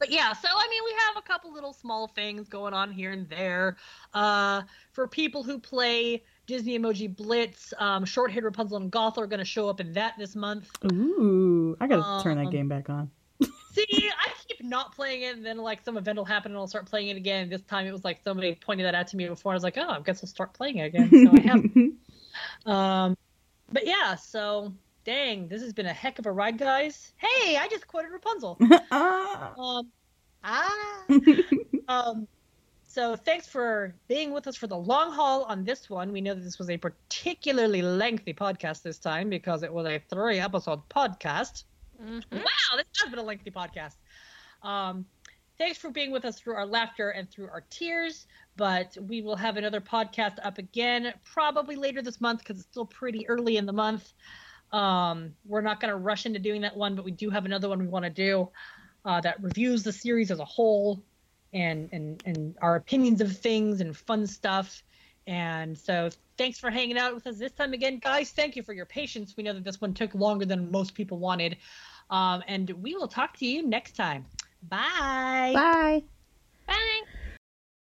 But yeah, so I mean, we have a couple little small things going on here and there. Uh, for people who play Disney Emoji Blitz, um, Short Hair Rapunzel and Gothel are going to show up in that this month. Ooh, I gotta turn that Um, game back on. <laughs> See, I keep not playing it, and then like some event will happen, and I'll start playing it again. This time, it was like somebody pointed that out to me before. I was like, oh, I guess I'll start playing it again. So I have. <laughs> Um, but yeah, so dang, this has been a heck of a ride, guys. Hey, I just quoted Rapunzel. <laughs> Ah. Um, ah. <laughs> um, so thanks for being with us for the long haul on this one. We know that this was a particularly lengthy podcast this time because it was a three episode podcast. Mhm. Wow, this has been a lengthy podcast. Um, thanks for being with us through our laughter and through our tears. But we will have another podcast up again probably later this month because it's still pretty early in the month. Um, we're not going to rush into doing that one, but we do have another one we want to do uh, that reviews the series as a whole and and and our opinions of things and fun stuff. And so, thanks for hanging out with us this time again, guys. Thank you for your patience. We know that this one took longer than most people wanted. Um, and we will talk to you next time. Bye. Bye. Bye.